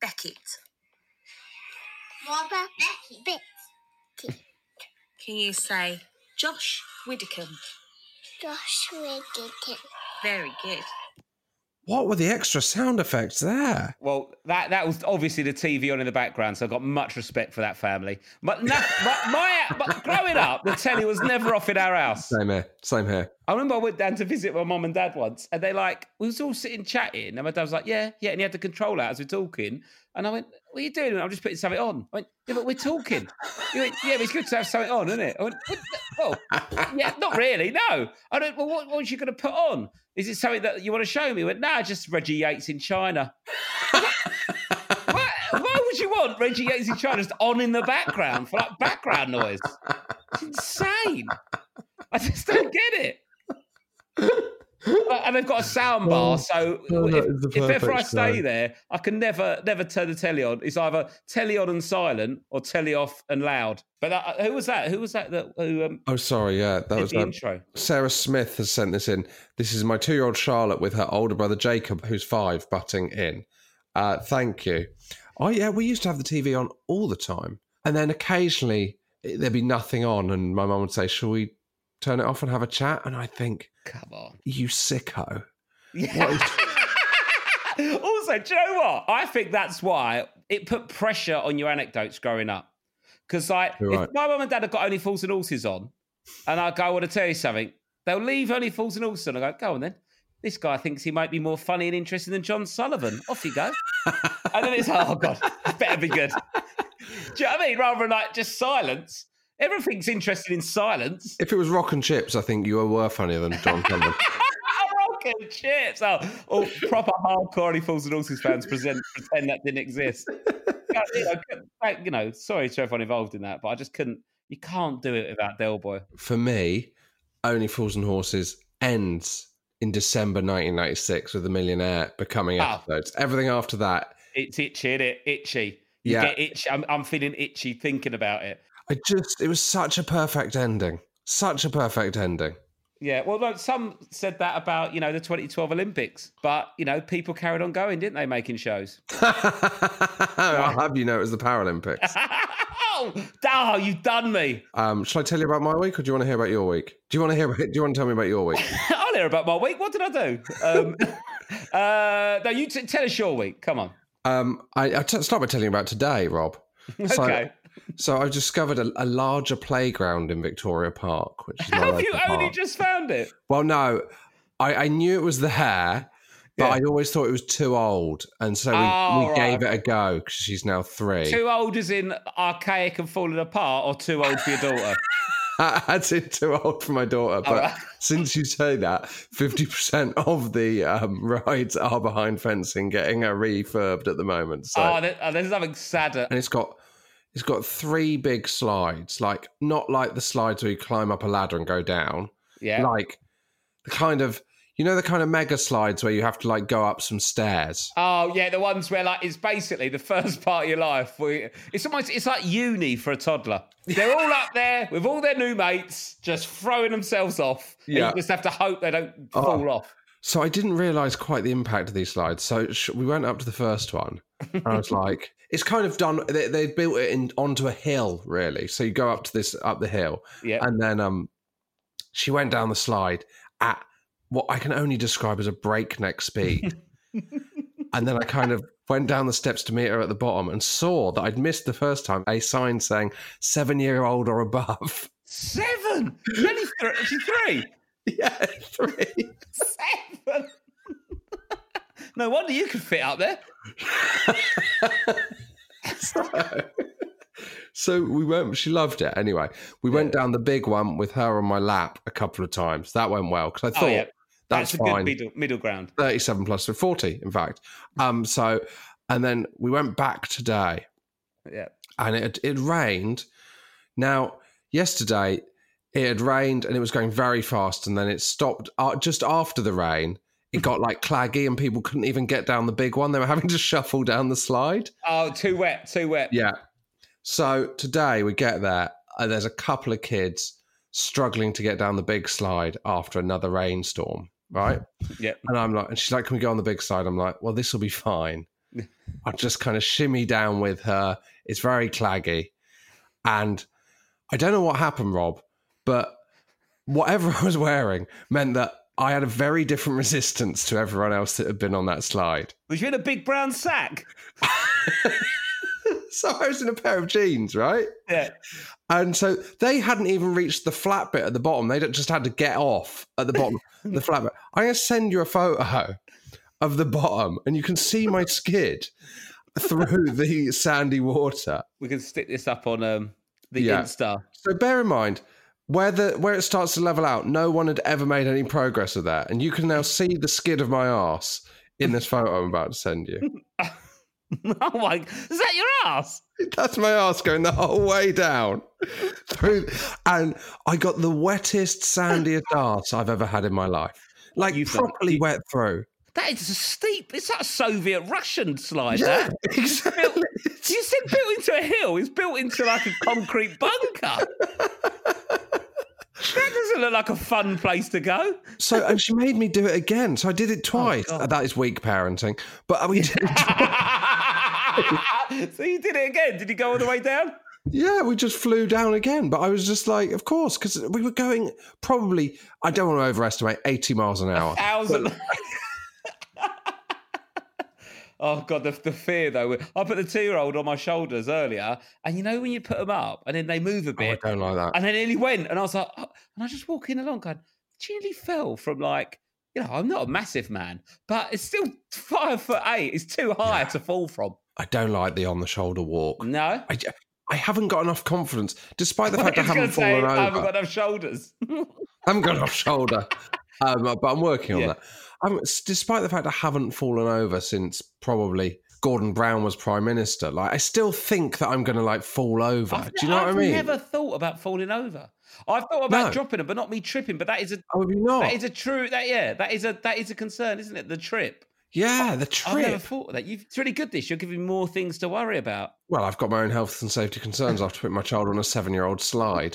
Beckett? Robert Beckett. Can you say Josh Widdicombe? Josh Wiggington. Very good. What were the extra sound effects there? Well, that that was obviously the TV on in the background, so I've got much respect for that family. But, no, but my but growing up, the telly was never off in our house. Same here. Same here. I remember I went down to visit my mum and dad once, and they like we was all sitting chatting, and my dad was like, "Yeah, yeah," and he had the control out as we're talking, and I went, "What are you doing?" I'm just putting something on. I went, "Yeah, but we're talking." He went, "Yeah, but it's good to have something on, isn't it?" I went, "Well, yeah, not really, no." I don't. Well, what, what was you going to put on? Is it something that you want to show me? He went, "Nah, just Reggie Yates in China." why, why would you want Reggie Yates in China just on in the background for like background noise? It's insane. I just don't get it. And they've got a sound bar, so oh, if, if ever I stay show. there, I can never never turn the telly on. It's either telly on and silent or telly off and loud. But that, who was that? Who was that? That who um, Oh, sorry. Yeah, that was the um, intro? Sarah Smith has sent this in. This is my two-year-old Charlotte with her older brother Jacob, who's five, butting in. Uh, thank you. Oh yeah, we used to have the TV on all the time, and then occasionally eh, there'd be nothing on, and my mum would say, "Shall we turn it off and have a chat?" And I think, Come on. "You sicko." Yeah. also, do you know what? I think that's why it put pressure on your anecdotes growing up. Because, like, right. if my mum and dad have got Only Fools and Horses on, and I go, I want to tell you something, they'll leave Only Fools and Horses on. I go, go on then. This guy thinks he might be more funny and interesting than John Sullivan. Off you go. and then it's, oh, God, it better be good. Do you know what I mean? Rather than like just silence. Everything's interested in silence. If it was Rock and Chips, I think you were funnier than John Sullivan. Rock and chips. Oh, all proper hardcore Only Fools and Horses fans present, pretend that didn't exist. You, know, you know, sorry to everyone involved in that, but I just couldn't. You can't do it without Del Boy. For me, Only Fools and Horses ends in December 1996 with The Millionaire becoming Oh. episodes. Everything after that, It's itchy, is it? Itchy. You Yeah. get itchy. I'm, I'm feeling itchy thinking about it. I just, it was such a perfect ending. Such a perfect ending. Yeah, well, look, some said that about you know the 2012 Olympics, but you know people carried on going, didn't they, making shows? I'll have you know it was the Paralympics. oh, oh, you've done me. Um, shall I tell you about my week, or do you want to hear about your week? Do you want to hear? Do you want to tell me about your week? I'll hear about my week. What did I do? Um, uh, no, you t- tell us your week. Come on. Um, I, I t- start by telling you about today, Rob. So, Okay. So I've discovered a, a larger playground in Victoria Park, which is Have you only park. just found it? Well, no, I, I knew it was the hair, but Yeah. I always thought it was too old, and so we, Oh, we right, gave it a go because she's now three. Too old as in archaic and falling apart, or too old for your daughter? That's it, too old for my daughter. But right. since you say that, fifty percent of the um, rides are behind fencing, getting a refurbed at the moment. So, oh, there, oh, there's nothing sadder. and it's got it's got three big slides, like not like the slides where you climb up a ladder and go down, Yeah. like the kind of You know the kind of mega slides where you have to like go up some stairs. Oh yeah, the ones where like it's basically the first part of your life. Where it's almost it's like uni for a toddler. They're all up there with all their new mates, just throwing themselves off. Yeah. you just have to hope they don't Oh. fall off. So I didn't realise quite the impact of these slides. So sh- we went up to the first one, and I was like, "It's kind of done." They, they built it in onto a hill, really. So you go up to this up the hill, Yeah. and then um, she went down the slide at what I can only describe as a breakneck speed. and then I kind of went down the steps to meet her at the bottom and saw that I'd missed the first time a sign saying seven year old or above. Seven. Only th- she's three. yeah, three. Seven. No wonder you could fit up there. so, so we went. She loved it anyway. We went down the big one with her on my lap a couple of times. That went well because I Oh thought yeah, that's, that's, a fine. good middle middle ground. 37 plus so 40, in fact. Um, so and then we went back today Yeah. and it it rained. Now, yesterday it had rained and it was going very fast, and then it stopped uh, just after the rain. It got like claggy, and people couldn't even get down the big one. They were having to shuffle down the slide. Oh, too wet, too wet. Yeah. So today we get there, and there's a couple of kids struggling to get down the big slide after another rainstorm, right? Yeah. And I'm like, and she's like, "Can we go on the big slide?" I'm like, "Well, this will be fine." I just kind of shimmy down with her. It's very claggy, and I don't know what happened, Rob, but whatever I was wearing meant that I had a very different resistance to everyone else that had been on that slide. Was you in a big brown sack? So I was in a pair of jeans, right? Yeah. And so they hadn't even reached the flat bit at the bottom. They just had to get off at the bottom, the flat bit. I'm going to send you a photo of the bottom, and you can see my skid through the sandy water. We can stick this up on um, the Yeah. Insta. So bear in mind where the where it starts to level out. No one had ever made any progress with that, and you can now see the skid of my ass in this photo I'm about to send you. oh my! Is that your ass? That's my ass going the whole way down through, and I got the wettest, sandiest ass I've ever had in my life. Like done- properly wet through. That is a steep. It's a Soviet Russian slide. Yeah, That. exactly. You said built into a hill. It's built into like a concrete bunker. That doesn't look like a fun place to go. So, and she made me do it again. So I did it oh, twice. Oh, that is weak parenting. But we did it so you did it again. Did you go all the way down? Yeah, we just flew down again. But I was just like, of course, because we were going probably, I don't want to overestimate, 80 miles an hour. Thousand. oh god, the, the fear though. I put the two-year-old on my shoulders earlier, and you know when you put them up and then they move a Oh, I bit, don't like that. and then nearly went, and I was like, oh, and I just walking along, going, she nearly fell from like. You know, I'm not a massive man, but it's still five foot eight. It's too high to fall from. I don't like the on the shoulder walk. No, I, j- I haven't got enough confidence, despite the fact I going haven't to say fallen I haven't got enough shoulders. I haven't got enough shoulder, um, but I'm working on Yeah. that. Um, s- despite the fact I haven't fallen over since probably Gordon Brown was prime minister, like I still think that I'm going to like fall over. I've, Do you know I've what I mean? i never thought about falling over. I've thought about No. dropping them, but not me tripping. But that is a oh, not. that is a true that yeah that is a that is a concern, isn't it? The trip. yeah, the trip. I've never thought of that. You've, it's really good. This you're giving me more things to worry about. Well, I've got my own health and safety concerns after putting my child on a seven-year-old slide.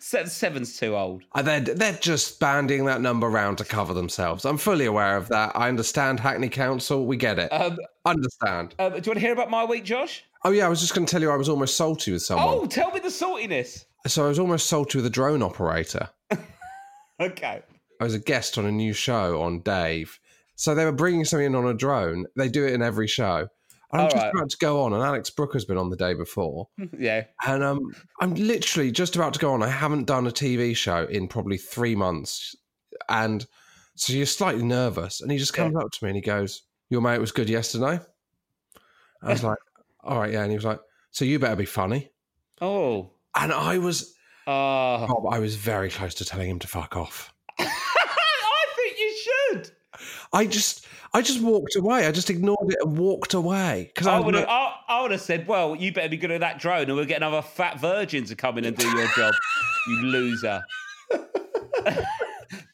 Se- Seven's too old. Uh, they're, they're just banding that number round to cover themselves. I'm fully aware of that. I understand Hackney Council. We get it. Um, understand. uh, do you want to hear about my week, Josh? Oh yeah, I was just going to tell you I was almost salty with someone. Oh, tell me the saltiness. So I was almost salty with a drone operator. Okay. I was a guest on a new show on Dave. So they were bringing something in on a drone. They do it in every show. And I'm All just right. about to go on, and Alex Brooker's been on the day before. Yeah. And um, I'm literally just about to go on. I haven't done a TV show in probably three months. And so you're slightly nervous. And he just comes up to me and he goes, Your mate was good yesterday? I was like, All right, yeah. And he was like, So you better be funny. Oh. And I was, Oh. Rob, I was very close to telling him to fuck off. I think you should. I just, I just walked away. I just ignored it and walked away because I, I would have. I, I would have said, "Well, you better be good at that drone, and we'll get another fat virgin to come in and do your job." You loser. to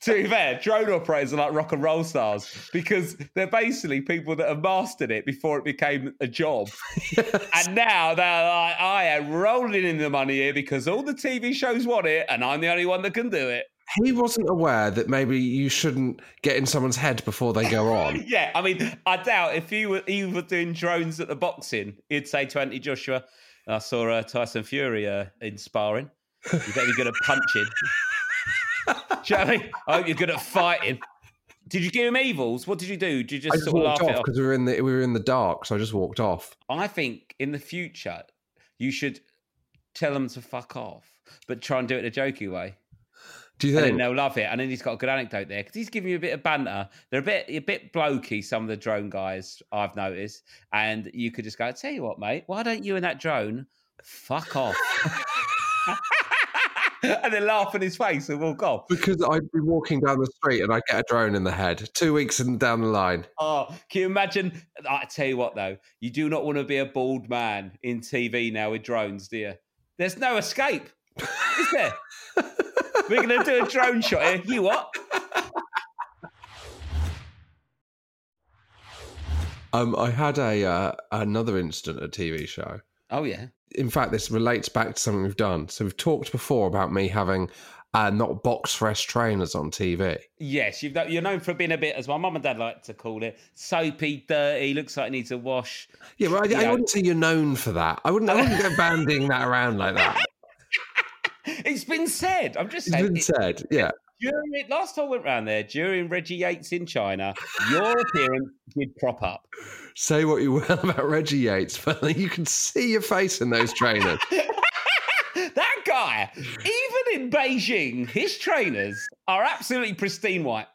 to be fair, drone operators are like rock and roll stars because they're basically people that have mastered it before it became a job. And now they're like, I am rolling in the money here because all the TV shows want it and I'm the only one that can do it. He wasn't aware that maybe you shouldn't get in someone's head before they go on. Yeah, I mean, I doubt if you were, you were doing drones at the boxing, he'd say to Anthony Joshua, I saw uh, Tyson Fury uh, in sparring. You better be good at punching. Do you know I mean? I hope you're good at fighting. Did you give him evils? What did you do? Did you I just just sort of walked off? because we were in the we were in the dark, so I just walked off. I think in the future you should tell them to fuck off, but try and do it in a jokey way, Do you and think? they'll love it. And then he's got a good anecdote there because he's giving you a bit of banter. They're a bit a bit blokey. Some of the drone guys I've noticed, and you could just go, "Tell you what, mate, why don't you and that drone fuck off?" and then laugh in his face and walk off. Because I'd be walking down the street and I'd get a drone in the head. Two weeks in, down the line. Oh, can you imagine? I tell you what, though, you do not want to be a bald man in TV now with drones, do you? There's no escape, is there? We're going to do a drone shot here. You what? Um, I had a uh, another incident at a TV show. Oh, yeah. In fact, this relates back to something we've done. So we've talked before about me having uh, not box fresh trainers on TV. Yes, you've, you're known for being a bit, as my mum and dad like to call it, soapy, dirty, looks like it needs a wash. Yeah, but I, I wouldn't say you're known for that. I wouldn't. I wouldn't go bandying that around like that. It's been said. I'm just It's saying. been it- said. Yeah. during, last time I went round there, during Reggie Yates in China, your appearance did crop up. Say what you will about Reggie Yates, but you can see your face in those trainers. that guy, even in Beijing, his trainers are absolutely pristine white.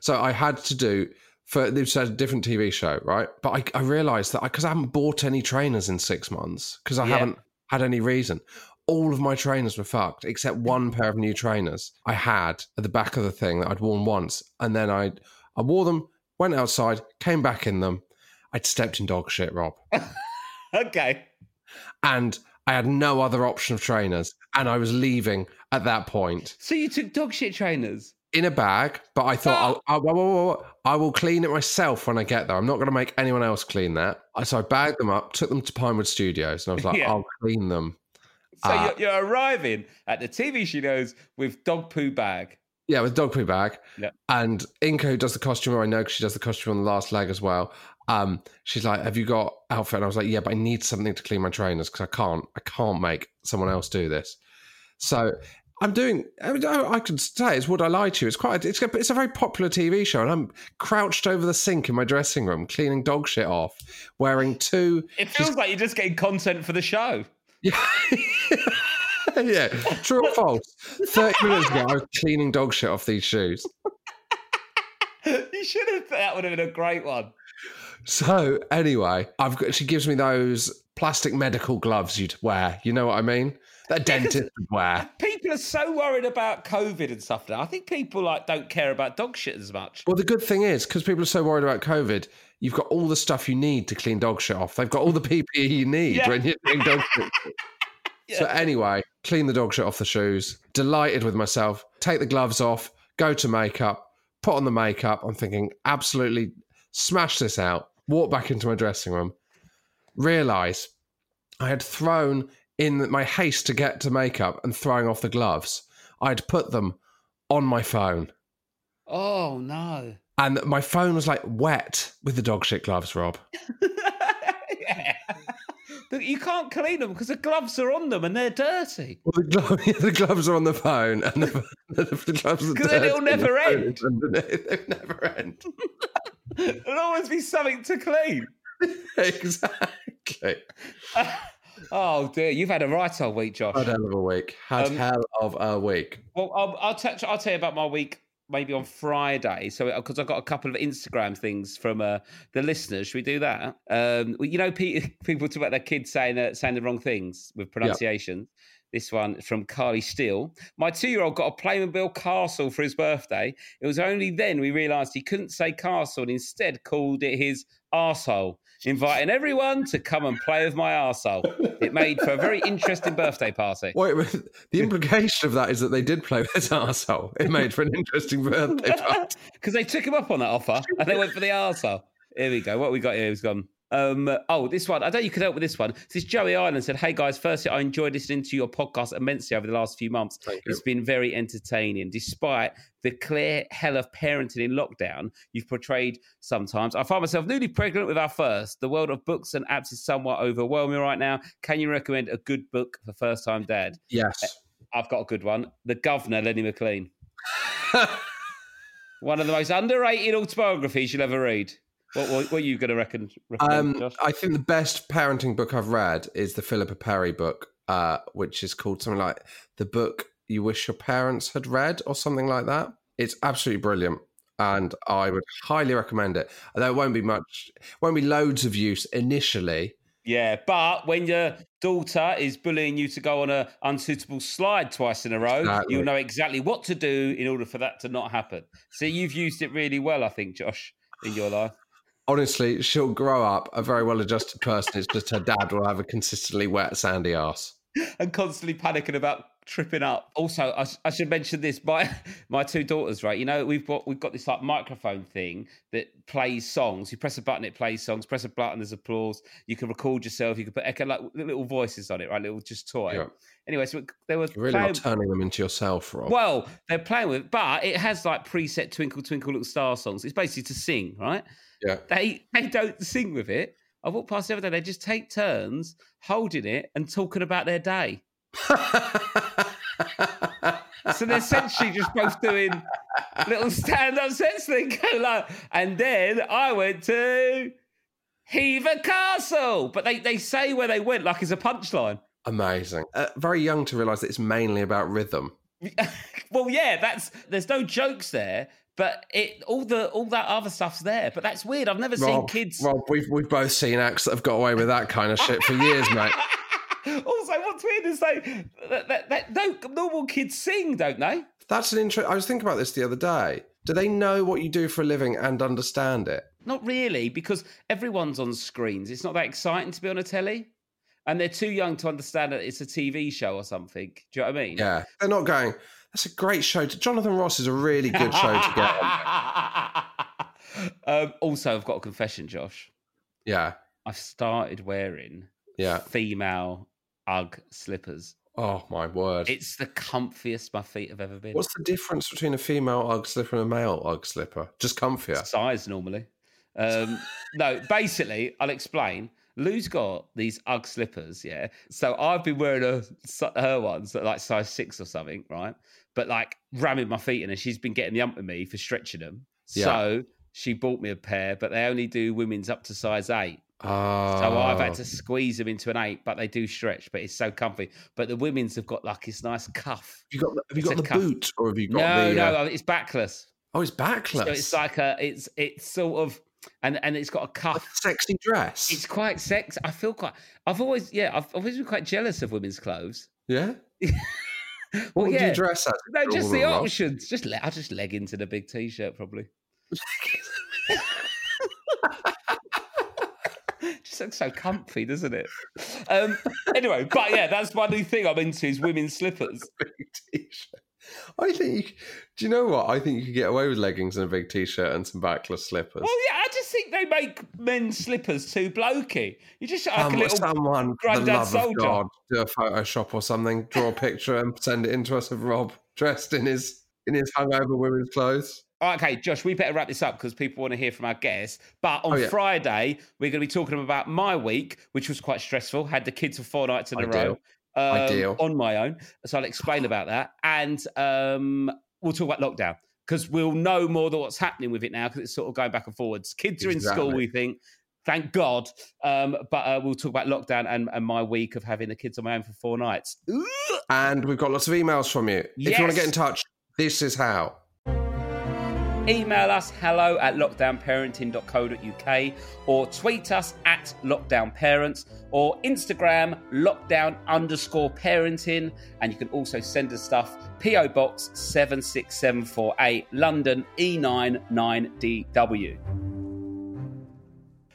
So I had to do for this a different TV show, right? But I, I realised that because I, haven't bought any trainers in six months because I Yeah. haven't had any reason. All of my trainers were fucked except one pair of new trainers I had at the back of the thing that I'd worn once, and then I I wore them, went outside, came back in them. I'd stepped in dog shit, Rob, Okay. and I had no other option of trainers, and I was leaving at that point. So you took dog shit trainers? in a bag, but I thought ah. I'll, I'll, I'll- I'll- I will clean it myself when I get there. I'm not going to make anyone else clean that. So I bagged them up, took them to Pinewood Studios, and I was like, Yeah. I'll clean them. So Ah. you're, you're arriving at the TV studios with dog poo bag. Yeah, with dog poo bag. Yeah. And Inko does the costume, or I know because she does the costume on the last leg as well. Um, she's like, "Have you got outfit?" And I was like, "Yeah, but I need something to clean my trainers because I can't, I can't make someone else do this." So I'm doing. I, mean, I could say it's would I lie to you? It's quite. It's a, it's a very popular TV show, and I'm crouched over the sink in my dressing room, cleaning dog shit off, wearing two. It feels like you're just getting content for the show. Yeah. yeah, true or false? 30 minutes ago, I was cleaning dog shit off these shoes. you should have. That would have been a great one. So anyway, I've got. She gives me those plastic medical gloves you'd wear. You know what I mean? That dentist wear. Uh, people are so worried about COVID and stuff now. I think people like don't care about dog shit as much. Well, the good thing is because people are so worried about COVID, you've got all the stuff you need to clean dog shit off. They've got all the PPE you need Yeah. when you're doing dog shit. So anyway, clean the dog shit off the shoes. Delighted with myself. Take the gloves off. Go to makeup. Put on the makeup. I'm thinking absolutely smash this out. Walk back into my dressing room. Realize I had thrown in my haste to get to makeup and throwing off the gloves. I'd put them on my phone. Oh no. And my phone was like wet with the dog shit gloves, Rob. yeah. You can't clean them because the gloves are on them and they're dirty. Well, the, glo- the gloves are on the phone, and the, the gloves are 'Cause then it'll dirty the never end. It'll never end. There'll always be something to clean. exactly. Oh dear, you've had a right old week, Josh. Had hell of a week. Had Um, hell of a week. Well, I'll, I'll, touch, I'll tell you about my week maybe on Friday. So, because I've got a couple of Instagram things from uh, the listeners. Should we do that? Um, well, you know, pe- people talk about their kids saying uh, saying the wrong things with pronunciation. This one from Carly Steele. My two year old got a Playmobil castle for his birthday. It was only then we realised he couldn't say castle and instead called it his arsehole, inviting everyone to come and play with my arsehole. It made for a very interesting birthday party. Wait, the implication of that is that they did play with his arsehole. It made for an interesting birthday party. Because they took him up on that offer and they went for the arsehole. Here we go. What we got here is gone. Um, oh, this one. I don't know you could help with this one. This is Joey Island said, Hey guys, firstly, I enjoyed listening to your podcast immensely over the last few months. It's been very entertaining. Despite the clear hell of parenting in lockdown you've portrayed sometimes. I find myself newly pregnant with our first. The world of books and apps is somewhat overwhelming right now. Can you recommend a good book for first time dad? Yes. I've got a good one. The Governor, Lenny McLean. One of the most underrated autobiographies you'll ever read. What, what, what are you going to reckon? recommend, Um, Josh? I think the best parenting book I've read is the Philippa Perry book, uh, which is called something like "The Book You Wish Your Parents Had Read" or something like that. It's absolutely brilliant, and I would highly recommend it. Although it won't be much, won't be loads of use initially. Yeah, but when your daughter is bullying you to go on a unsuitable slide twice in a row, Exactly. you'll know exactly what to do in order for that to not happen. So you've used it really well, I think, Josh, in your life. Honestly, she'll grow up a very well-adjusted person. It's just her dad will have a consistently wet, sandy ass. and constantly panicking about tripping up. Also, I, I should mention this: my my two daughters, right? You know, we've got we've got this like microphone thing that plays songs. You press a button, it plays songs. Press a button, there's applause. You can record yourself. You can put echo like little voices on it, right? Little just toy. Yeah. Anyway, so they were You're really playing. not turning them into yourself, Rob. Well, they're playing with, it, but it has like preset "Twinkle Twinkle Little Star" songs. It's basically to sing, right? Yeah. They they don't sing with it. I walked past the other day. They just take turns holding it and talking about their day. So they're essentially just both doing little stand-up sets. They go like, and then I went to Hever Castle, but they they say where they went like it's a punchline. Amazing. Uh, very young to realise that it's mainly about rhythm. well, yeah, that's there's no jokes there, but it all the all that other stuff's there. But that's weird. I've never seen kids. Rob, we've we've both seen acts that have got away with that kind of shit for years, mate. also, what's weird is like that, that, that no normal kids sing, don't they? That's an interest. I was thinking about this the other day. Do they know what you do for a living and understand it? Not really, because everyone's on screens. It's not that exciting to be on a telly. And they're too young to understand that it's a TV show or something. Do you know what I mean? Yeah, they're not going. That's a great show. To, Jonathan Ross is a really good show to get. on." um, also, I've got a confession, Josh. Yeah, I've started wearing yeah. female UGG slippers. Oh my word! It's the comfiest my feet have ever been. What's the difference between a female UGG slipper and a male UGG slipper? Just comfier. size normally. Um, no, basically, I'll explain. Lou's got these UGG slippers, yeah. So I've been wearing her, her ones that are like size six or something, right? But like ramming my feet in, and she's been getting the ump with me for stretching them. Yeah. So she bought me a pair, but they only do women's up to size eight. Oh, So I've had to squeeze them into an eight, but they do stretch. But it's so comfy. But the women's have got like this nice cuff. Have you got the, have you It's got the cuff. boot or have you got No, the? no, uh, it's backless. oh, it's backless. So it's like a, it's it's sort of, and and it's got a cuff. a sexy dress. It's quite sex. I feel quite. I've always, yeah, I've always been quite jealous of women's clothes. yeah. Well, What would yeah. you dress as? No, just the options. Just le- I'll just leg into the big t-shirt probably. just looks so comfy, doesn't it? Um, anyway, but yeah, that's my new thing I'm into is women's slippers. I think. You, do you know what? I think you could get away with leggings and a big t-shirt and some backless slippers. Well, yeah, I just think they make men's slippers too blokey. You just like a Um, little. someone, granddad love soldier. of God, do a Photoshop or something, draw a picture and send it in to us of Rob dressed in his in his hungover women's clothes. Okay, Josh, we better wrap this up because people want to hear from our guests. But on Oh, yeah. Friday, we're going to be talking about my week, which was quite stressful. Had the kids for four nights in a row um, Ideal. on my own. So I'll explain about that. And um, we'll talk about lockdown because we'll know more than what's happening with it now because it's sort of going back and forwards. Kids are in school, we think. Thank God. Um, but uh, we'll talk about lockdown and, and my week of having the kids on my own for four nights. And we've got lots of emails from you. If you want to get in touch, this is how. Email us hello at lockdownparenting.co.uk or tweet us at lockdownparents or Instagram lockdown underscore parenting. And you can also send us stuff PO Box 76748 London E99DW.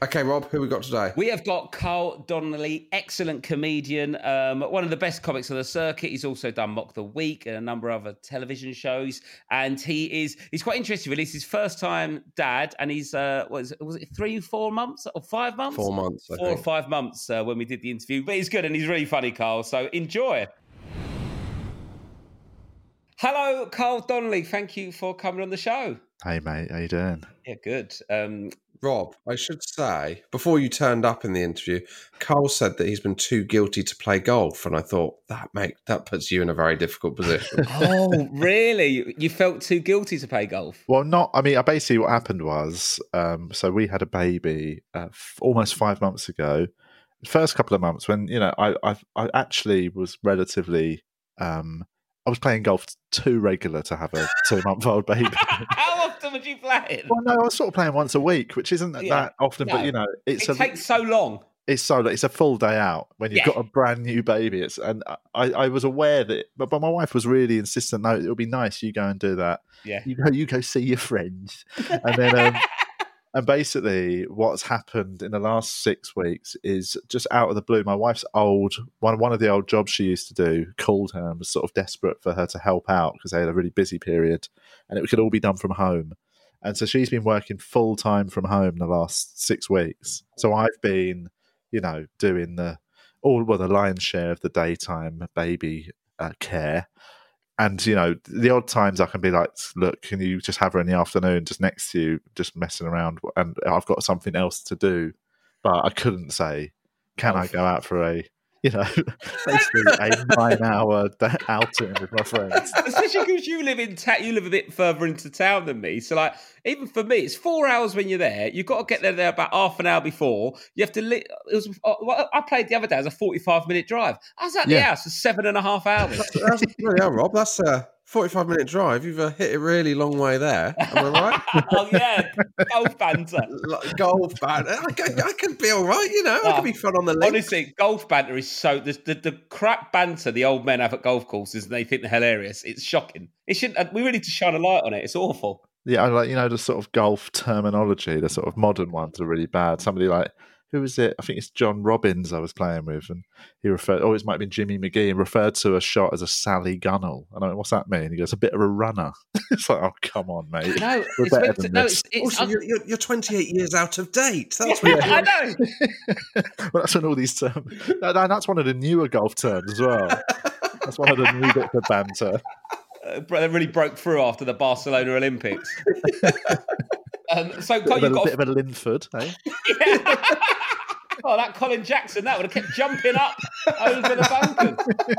Okay, Rob, who we got today? We have got Carl Donnelly, excellent comedian, um, one of the best comics on the circuit. He's also done Mock the Week and a number of other television shows, and he is he's quite interesting. Really, it's his first time dad, and he's uh, was was it three, four months or five months? Four months, I four or five months uh, when we did the interview. But he's good and he's really funny, Carl. So enjoy. Hello, Carl Donnelly. Thank you for coming on the show. Hey mate, how you doing? Yeah, good. Um, Rob, I should say, before you turned up in the interview, Carl said that he's been too guilty to play golf, and I thought that make that puts you in a very difficult position. oh, really? You felt too guilty to play golf? Well, not. I mean, uh, basically, what happened was, um, so we had a baby uh, f- almost five months ago. First couple of months, when you know, I I, I actually was relatively. Um, I was playing golf too regular to have a two month old baby. Often would you play it? well, no, I was sort of playing once a week, which isn't Yeah. that often, No. but you know, it's It a takes so long. it's so it's a full day out when you've Yeah. got a brand new baby. It's and I, I was aware that, but, but my wife was really insistent. No, it would be nice. You go and do that. Yeah. You go, you go see your friends, and then um, and basically what's happened in the last six weeks is just out of the blue. My wife's old one one of the old jobs she used to do called her and was sort of desperate for her to help out because they had a really busy period, and it could all be done from home. And so she's been working full time from home the last six weeks. So I've been, you know, doing the all well the lion's share of the daytime baby uh, care. And you know, the odd times I can be like, "Look, can you just have her in the afternoon, just next to you, just messing around?" And I've got something else to do, but I couldn't say, "Can I go out for a, you know, basically a nine-hour outing with my friends. Especially because you live in ta- you live a bit further into town than me. So, like, even for me, it's four hours when you're there. You've got to get there, there about half an hour before. You have to. Li- it was uh, I played the other day. as was a forty-five minute drive. I was at yeah. the house for seven and a half hours. that's, yeah, Rob. That's uh, 45 minute drive, you've uh, hit a really long way there. Am I right? oh, yeah. Golf banter. golf banter. I can, I can be all right, you know. Oh, I can ah, be fun on the link. Honestly, golf banter is so. The, the, the, crap banter the old men have at golf courses and they think they're hilarious. It's shocking. It shouldn't. Uh, we really need to shine a light on it. It's awful. Yeah, like, you know, the sort of golf terminology, the sort of modern ones are really bad. Somebody like, who was it? I think it's John Robbins I was playing with, and he referred. Oh, it might have been Jimmy McGhee, and referred to a shot as a Sally Gunnell. And I went, "What's that mean?" He goes, "A bit of a runner." it's like, oh, come on, mate. No, We're it's better to, than no, this. it's, it's also, you're, you're, you're 28 years out of date. That's what I know. well, that's when all these terms. No, no, that's one of the newer golf terms as well. That's one of the new bits of banter. Uh, bro- they really broke through after the Barcelona Olympics. Um, so, Bit Col, a, you've got bit of a Linford, eh? oh, that Colin Jackson, that would have kept jumping up over the bunkers.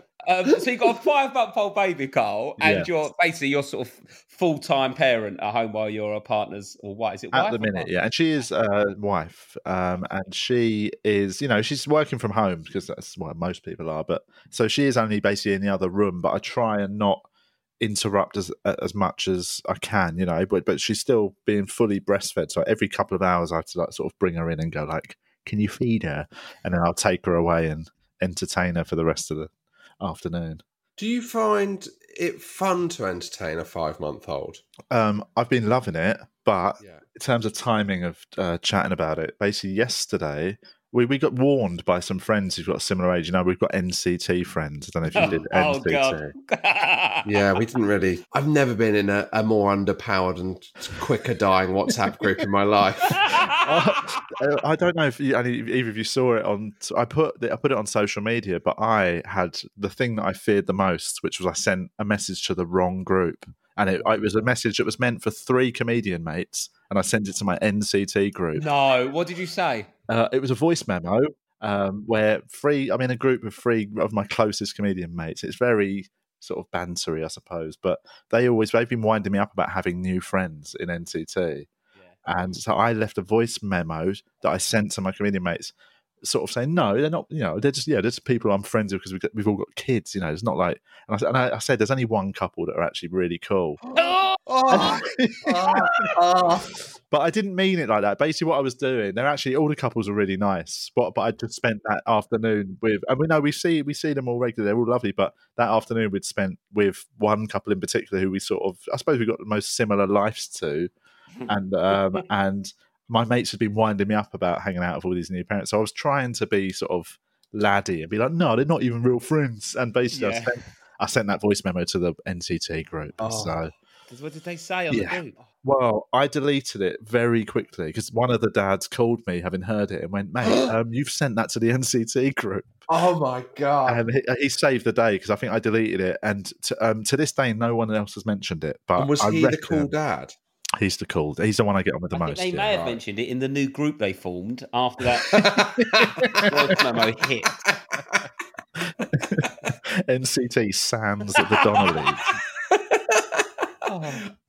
Um, so you've got a five month old baby, Carl, and you're basically your sort of full time parent at home while you're a partner's or what is it? at the minute, yeah. And she is a wife, um, and she is, you know, she's working from home because that's what most people are. But so she is only basically in the other room. But I try and not interrupt as as much as I can, you know. But but she's still being fully breastfed. So every couple of hours, I have to like sort of bring her in and go like, "Can you feed her?" And then I'll take her away and entertain her for the rest of the afternoon. Do you find it fun to entertain a five month old? Um, I've been loving it, but Yeah. in terms of timing of uh, chatting about it, basically yesterday we, we got warned by some friends who've got a similar age. You know, we've got NCT friends. I don't know if you did oh NCT. god. Yeah, we didn't really. I've never been in a, a more underpowered and quicker dying WhatsApp group in my life. Uh, I don't know if you, any, either of you saw it on. I put I put it on social media, but I had the thing that I feared the most, which was I sent a message to the wrong group, and it, it was a message that was meant for three comedian mates, and I sent it to my NCT group. no, what did you say? Uh, it was a voice memo um, where three, I'm in a group of three of my closest comedian mates. It's very sort of bantery, I suppose, but they always, they've been winding me up about having new friends in NCT. And so I left a voice memo that I sent to my comedian mates sort of saying no, they're not. You know, they're just yeah, they're just people I'm friends with because we've, we've all got kids. You know, it's not like. And I, and I, I said there's only one couple that are actually really cool. Oh, oh, oh. But I didn't mean it like that. Basically, what I was doing, they're actually all the couples are really nice. But but I just spent that afternoon with, and we know we see we see them all regularly. They're all lovely. But that afternoon we'd spent with one couple in particular who we sort of, I suppose, we got the most similar lives to, and um and my mates had been winding me up about hanging out with all these new parents. So I was trying to be sort of laddie and be like, no, they're not even real friends. And basically, I Yeah. sent I sent that voice memo to the NCT group. Oh. So. What did they say on Yeah. the group? Well, I deleted it very quickly because one of the dads called me, having heard it, and went, "Mate, um, you've sent that to the NCT group." Oh my god! And he, he saved the day because I think I deleted it, and to, um, to this day, no one else has mentioned it. But and was I he the reckon cool dad? He's the cool. He's the one I get on with the I think most. they yeah. may have right. mentioned it in the new group they formed after that voice memo hit. NCT Sans at the Donnellys.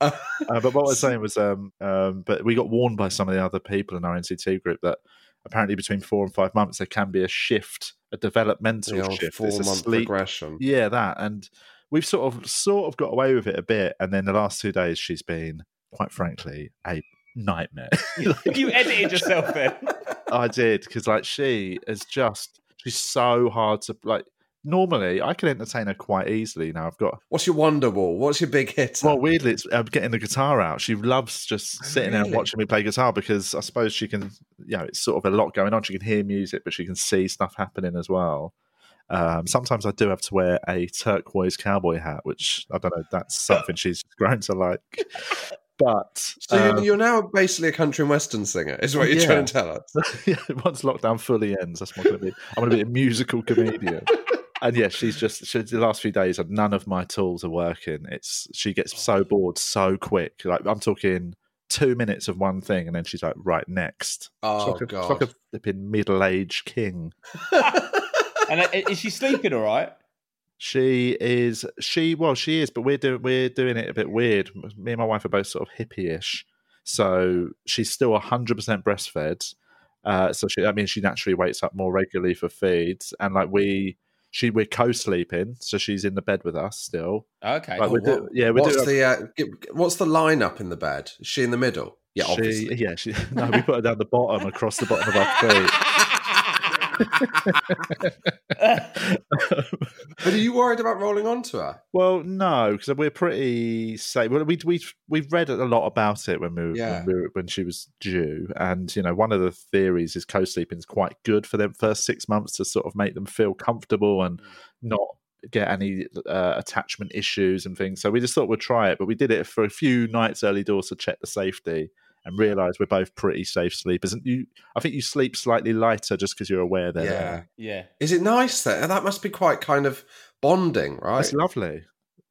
Uh, but what I was saying was, um, um, but we got warned by some of the other people in our NCT group that apparently between four and five months there can be a shift, a developmental the shift. four It's a month sleep- progression. Yeah, that. And we've sort of sort of got away with it a bit. And then the last two days she's been, quite frankly, a nightmare. Like, you edited yourself then. I did because like she is just she's so hard to like. Normally, I can entertain her quite easily. Now I've got What's your wonder wall? What's your big hit? well, weirdly, it's uh, getting the guitar out. She loves just sitting there and watching me play guitar because I suppose she can, you know, it's sort of a lot going on. She can hear music, but she can see stuff happening as well. Um, sometimes I do have to wear a turquoise cowboy hat, which I don't know. That's something she's grown to like. But so um, you're, you're now basically a country and western singer, is what you're Yeah. trying to tell us. yeah, once lockdown fully ends, that's what I'm going to be. I'm going to be a musical comedian. And yeah, she's just she, the last few days. None of my tools are working. It's she gets so bored so quick. Like I'm talking two minutes of one thing, and then she's like, "Right, next." Oh it's like a, it's god! like a flipping middle-aged king. And uh, is she sleeping all right? She is she well she is, but we're doing we're doing it a bit weird. Me and my wife are both sort of hippie-ish, so she's still hundred percent breastfed. Uh, so she, I mean, she naturally wakes up more regularly for feeds, and like we, she we're co-sleeping, so she's in the bed with us still. Okay. Like, Oh, we do, what- yeah, we what's do. the uh, what's the lineup in the bed? Is she in the middle? Yeah, she, obviously. yeah, she. No, we put her down the bottom, across the bottom of our feet. But are you worried about rolling onto her? Well, no, because we're pretty safe. Well, we we we've read a lot about it when we, were- Yeah. when we were, when she was due, and you know, one of the theories is co-sleeping is quite good for them first six months to sort of make them feel comfortable and not get any uh, attachment issues and things. So we just thought we'd try it, but we did it for a few nights early doors to check the safety and realised we're both pretty safe sleepers. And you, I think you sleep slightly lighter just because you're aware they're yeah. there. yeah. Is it nice there? That must be quite kind of bonding, right? It's lovely.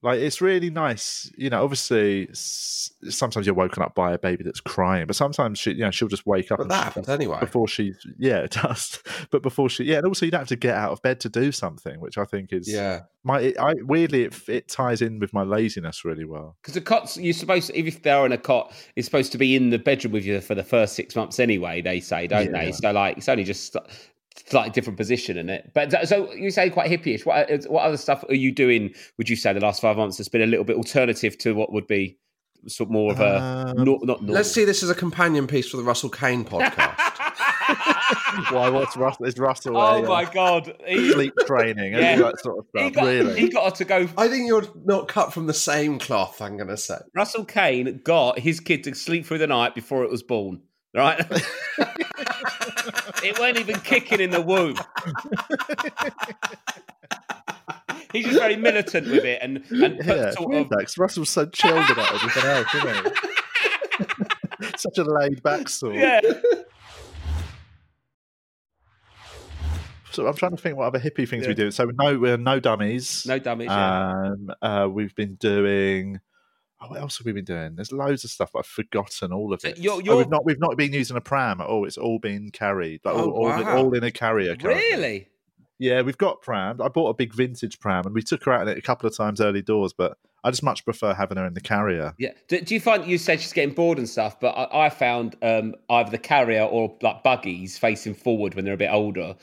Like it's really nice, you know. Obviously, sometimes you're woken up by a baby that's crying, but sometimes she, you know, she'll just wake up But and that happens anyway. before she, yeah, it does. But before she, yeah, and also you don't have to get out of bed to do something, which I think is Yeah. my. It, I weirdly it, it ties in with my laziness really well. Because the cot's you're supposed to, if they're in a cot, it's supposed to be in the bedroom with you for the first six months anyway. They say, don't Yeah. they? So like, it's only just slightly different position in it. But so you say quite hippie-ish. What uh, what other stuff are you doing? Would you say the last five months has been a little bit alternative to what would be sort of more of a Um, nor- not normal. Let's see this as a companion piece for the Russell Kane podcast. Why? What's Russell? Is Russell? Oh a, uh, my god! He, Sleep training Yeah. all that sort of he stuff. got really? he got her to go. I think you're not cut from the same cloth, I'm going to say. Russell Kane got his kid to sleep through the night before it was born. Right? it weren't even kicking in the womb. He's just very militant with it and and put yeah, sort of that, 'cause Russell's so chilled about everything else, isn't he? Such a laid back sort. yeah. So I'm trying to think what other hippie things we do. So no, we're no dummies. No dummies. Yeah. Um, uh, we've been doing. Oh, what else have we been doing? There's loads of stuff. I've forgotten all of it. you're- Oh, you're- we've not we've not been using a pram at all. It's all been carried, like all, Oh, all, in, all in a carrier. currently. really? Yeah, we've got pram. I bought a big vintage pram, and we took her out in it a couple of times early doors. But I just much prefer having her in the carrier. Yeah. Do, do you find you said she's getting bored and stuff? But I, I found um, either the carrier or like buggies facing forward when they're a bit older.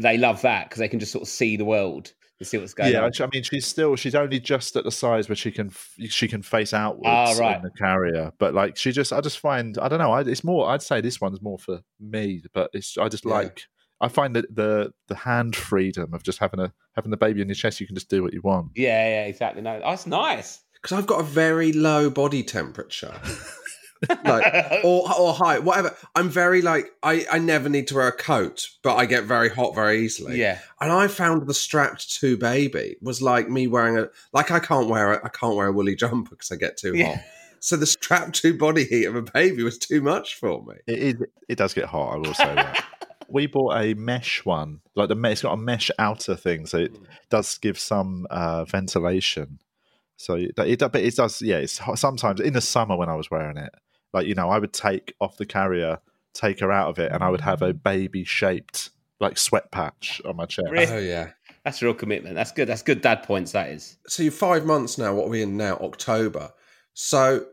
they love that because they can just sort of see the world and see what's going Yeah, on. I mean, she's still she's only just at the size where she can she can face outwards Ah, right. in the carrier. But like, she just I just find I don't know. I, it's more. I'd say this one's more for me, but it's I just Yeah. like. I find that the the hand freedom of just having a having the baby in your chest, you can just do what you want. Yeah, yeah, exactly. No, that's nice. because I've got a very low body temperature, like or or height, whatever. I'm very like I I never need to wear a coat, but I get very hot very easily. yeah. And I found the strapped to baby was like me wearing a like I can't wear a, I can't wear a woolly jumper because I get too Yeah. hot. So the strapped to body heat of a baby was too much for me. It is. It does get hot. I will say that. we bought a mesh one, like the me- it's got a mesh outer thing, so it does give some uh, ventilation. So it, it, but it does. Yeah, it's hot. sometimes in the summer when I was wearing it, like you know, I would take off the carrier, take her out of it, and I would have a baby shaped like sweat patch on my chest. Really? Oh yeah. That's a real commitment. That's good. That's good dad points, that is. So you're five months now. What are we in now? October. So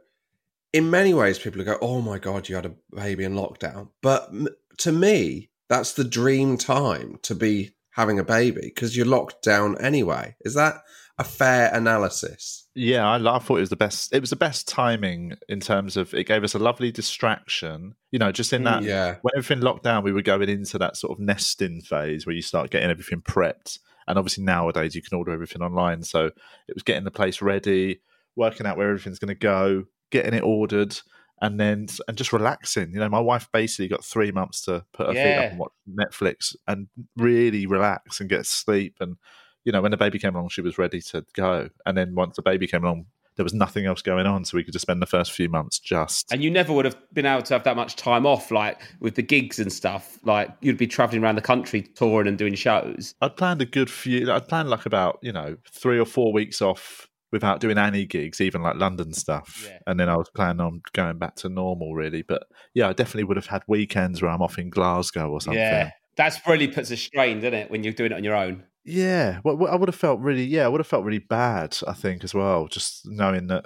in many ways, people go, "Oh my god, you had a baby in lockdown." But m- to me, that's the dream time to be having a baby because you're locked down anyway. Is that a fair analysis? Yeah, I, I thought it was the best. It was the best timing in terms of it gave us a lovely distraction. You know, just in mm, that Yeah. when everything locked down, we were going into that sort of nesting phase where you start getting everything prepped. And obviously nowadays you can order everything online. So it was getting the place ready, working out where everything's going to go, getting it ordered, and then and just relaxing. You know, my wife basically got three months to put her feet up and watch Netflix and really relax and get sleep. And you know, when the baby came along, she was ready to go. And then once the baby came along, there was nothing else going on, so we could just spend the first few months just And you never would have been able to have that much time off, like with the gigs and stuff. Like you'd be traveling around the country touring and doing shows. I'd planned a good few. I'd planned like about you know three or four weeks off without doing any gigs, even like London stuff. Yeah. And then I was planning on going back to normal, really. But yeah, I definitely would have had weekends where I'm off in Glasgow or something. Yeah. That's really puts a strain, doesn't it, when you're doing it on your own? Yeah, well, I would have felt really, yeah, I would have felt really bad. I think as well, just knowing that,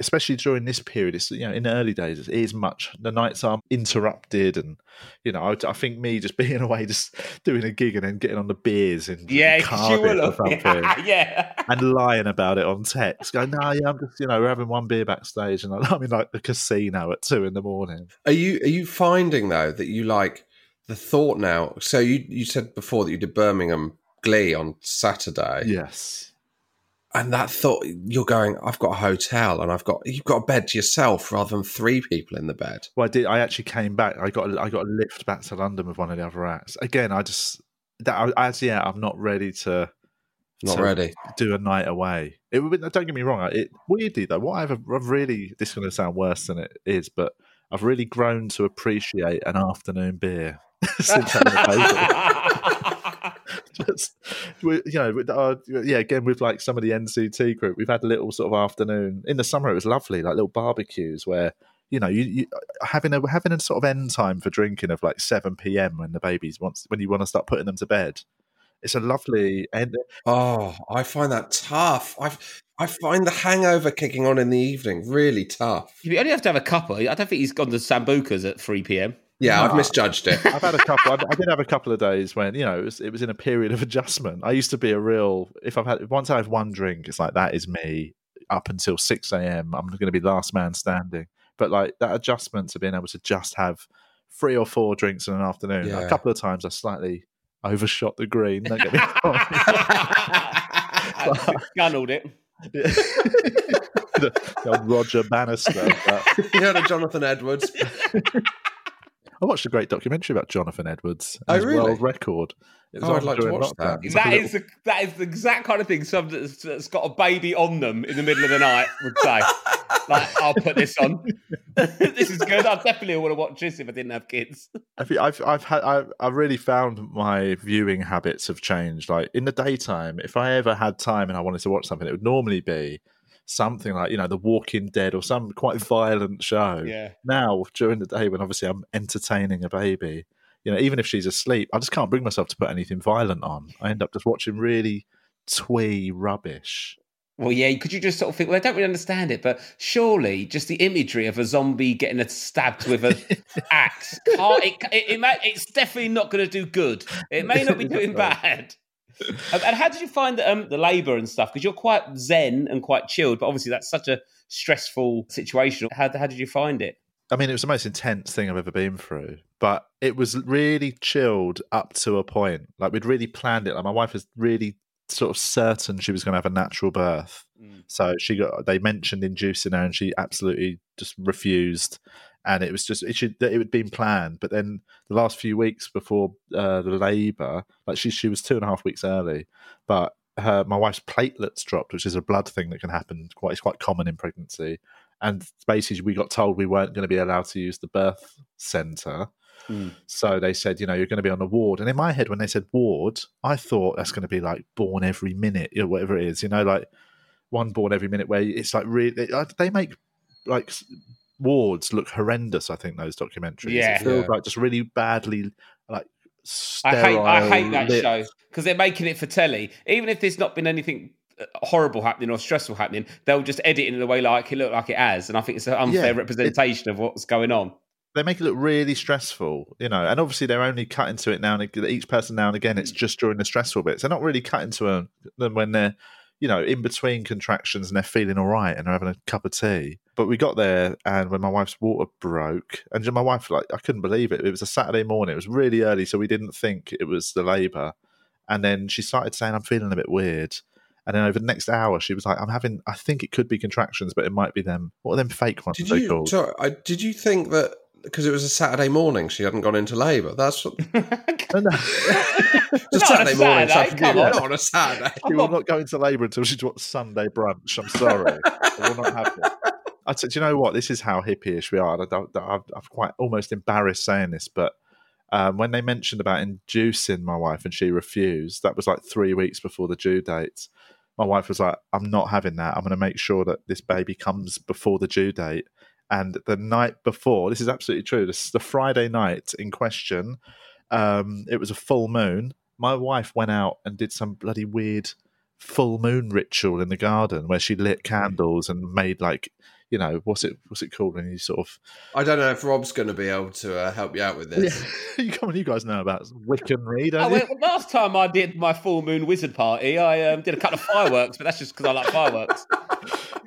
especially during this period, it's you know in the early days, it is much. The nights are interrupted, and you know, I, I think me just being away, just doing a gig and then getting on the beers and Yeah, Cardiff or something. yeah. and lying about it on text. Going, no, yeah, I'm just, you know, we're having one beer backstage, and I'm in like the casino at two in the morning. Are you are you finding though that you like the thought now? So you you said before that you did Birmingham Glee on Saturday. Yes, and that thought you're going i've got a hotel and i've got you've got a bed to yourself rather than three people in the bed well, I did. I actually came back. I got, a, I got a lift back to London with one of the other acts. Again, I just that I- as yeah, I'm not ready to not to ready do a night away. It would. Don't get me wrong. It weirdly though, what I've, I've really this is going to sound worse than it is, but I've really grown to appreciate an afternoon beer since having a baby. just we- you know with our, yeah again with like some of the nct group we've had a little sort of afternoon in the summer it was lovely like little barbecues where you know you, you having a having a sort of end time for drinking of like 7 p.m when the babies wants when you want to start putting them to bed it's a lovely end oh i find that tough i i find the hangover kicking on in the evening really tough You only have to have a couple. I don't think he's gone to Sambuca's at 3 p.m. yeah i've misjudged it I've had a couple. I, I did have a couple of days when you know it was, it was in a period of adjustment. I used to be a real. If I've had once I have one drink, it's like that is me up until six a.m. I'm going to be last man standing. But like that adjustment to being able to just have three or four drinks in an afternoon. Yeah. A couple of times I slightly overshot the green. Don't get me wrong. Gunnelled it. the, the old Roger Bannister. But you heard of jonathan edwards I watched a great documentary about Jonathan Edwards. Oh, and his really? world record. It Oh, I'd like to watch that. It's like a That little- is the that is the exact kind of thing someone that's, that's got a baby on them in the middle of the night would say. like, I'll put this on. this is good. I definitely want to watch this if I didn't have kids. I've, I've, I've had, I've, I've really found my viewing habits have changed. Like in the daytime, if I ever had time and I wanted to watch something, it would normally be something like you know The Walking Dead or some quite violent show. Yeah. Now during the day, when obviously I'm entertaining a baby, you know, even if she's asleep, I just can't bring myself to put anything violent on. I end up just watching really twee rubbish. Well, yeah, could you just sort of think, well, I don't really understand it, but surely just the imagery of a zombie getting a stabbed with an axe, it, it, it, it's definitely not going to do good. It may not be doing bad. Um, and how did you find the, um, the labour and stuff? Because you're quite zen and quite chilled, but obviously that's such a stressful situation. How, how did you find it? I mean, it was the most intense thing I've ever been through, but it was really chilled up to a point. Like we'd really planned it. Like my wife was really sort of certain she was going to have a natural birth. Mm. So she got they mentioned inducing her, and she absolutely just refused. And it was just it should it had been planned, but then the last few weeks before uh, the labour, like she she was two and a half weeks early, but her my wife's platelets dropped, which is a blood thing that can happen quite it's quite common in pregnancy. And basically, we got told we weren't going to be allowed to use the birth centre. Mm. So they said, you know, you're going to be on a ward. And in my head, when they said ward, I thought that's going to be like born every minute, or whatever it is, you know, like one born every minute, where it's like really, they make like wards look horrendous. I think those documentaries, Yeah. it feels Yeah. like just really badly, like I hate, I hate that lit. show because they're making it for telly. Even if there's not been anything uh, horrible happening or stressful happening, they'll just edit it in a way like it looked like it has, and I think it's an unfair Yeah, it- representation of what's going on. they make it look really stressful, you know, and obviously they're only cutting to it now and again, each person now and again. It's just during the stressful bits. They're not really cutting to a, them when they're, you know, in between contractions and they're feeling all right and they're having a cup of tea. But we got there, and when my wife's water broke, and my wife like I couldn't believe it. It was a Saturday morning. It was really early, so we didn't think it was the labour. And then she started saying, "I'm feeling a bit weird." And then over the next hour, she was like, "I'm having. I think it could be contractions, but it might be them. What are them fake ones Did they you? called?" Sorry, I, did you think that because it was a Saturday morning, she hadn't gone into labour? That's what, No, no. Uh, just Not on a Saturday morning. I Saturday, forgive come you. on. Not on a Saturday. She will not go into labour until she's watched Sunday brunch. I'm sorry. I will not have it. I said, do you know what? This is how hippie-ish we are. I I'm quite almost embarrassed saying this, but um, when they mentioned about inducing my wife and she refused, that was like three weeks before the due date. My wife was like, I'm not having that. I'm going to make sure that this baby comes before the due date. And the night before, this is absolutely true, this, is the Friday night in question, um, it was a full moon. My wife went out and did some bloody weird full moon ritual in the garden where she lit candles and made like you know what's it what's it called when you sort of I don't know if Rob's going to be able to uh, help you out with this. you come on you guys know about Wiccan don't Oh, you? well, last time I did my full moon wizard party, I um, did a couple of fireworks, but that's just because I like fireworks.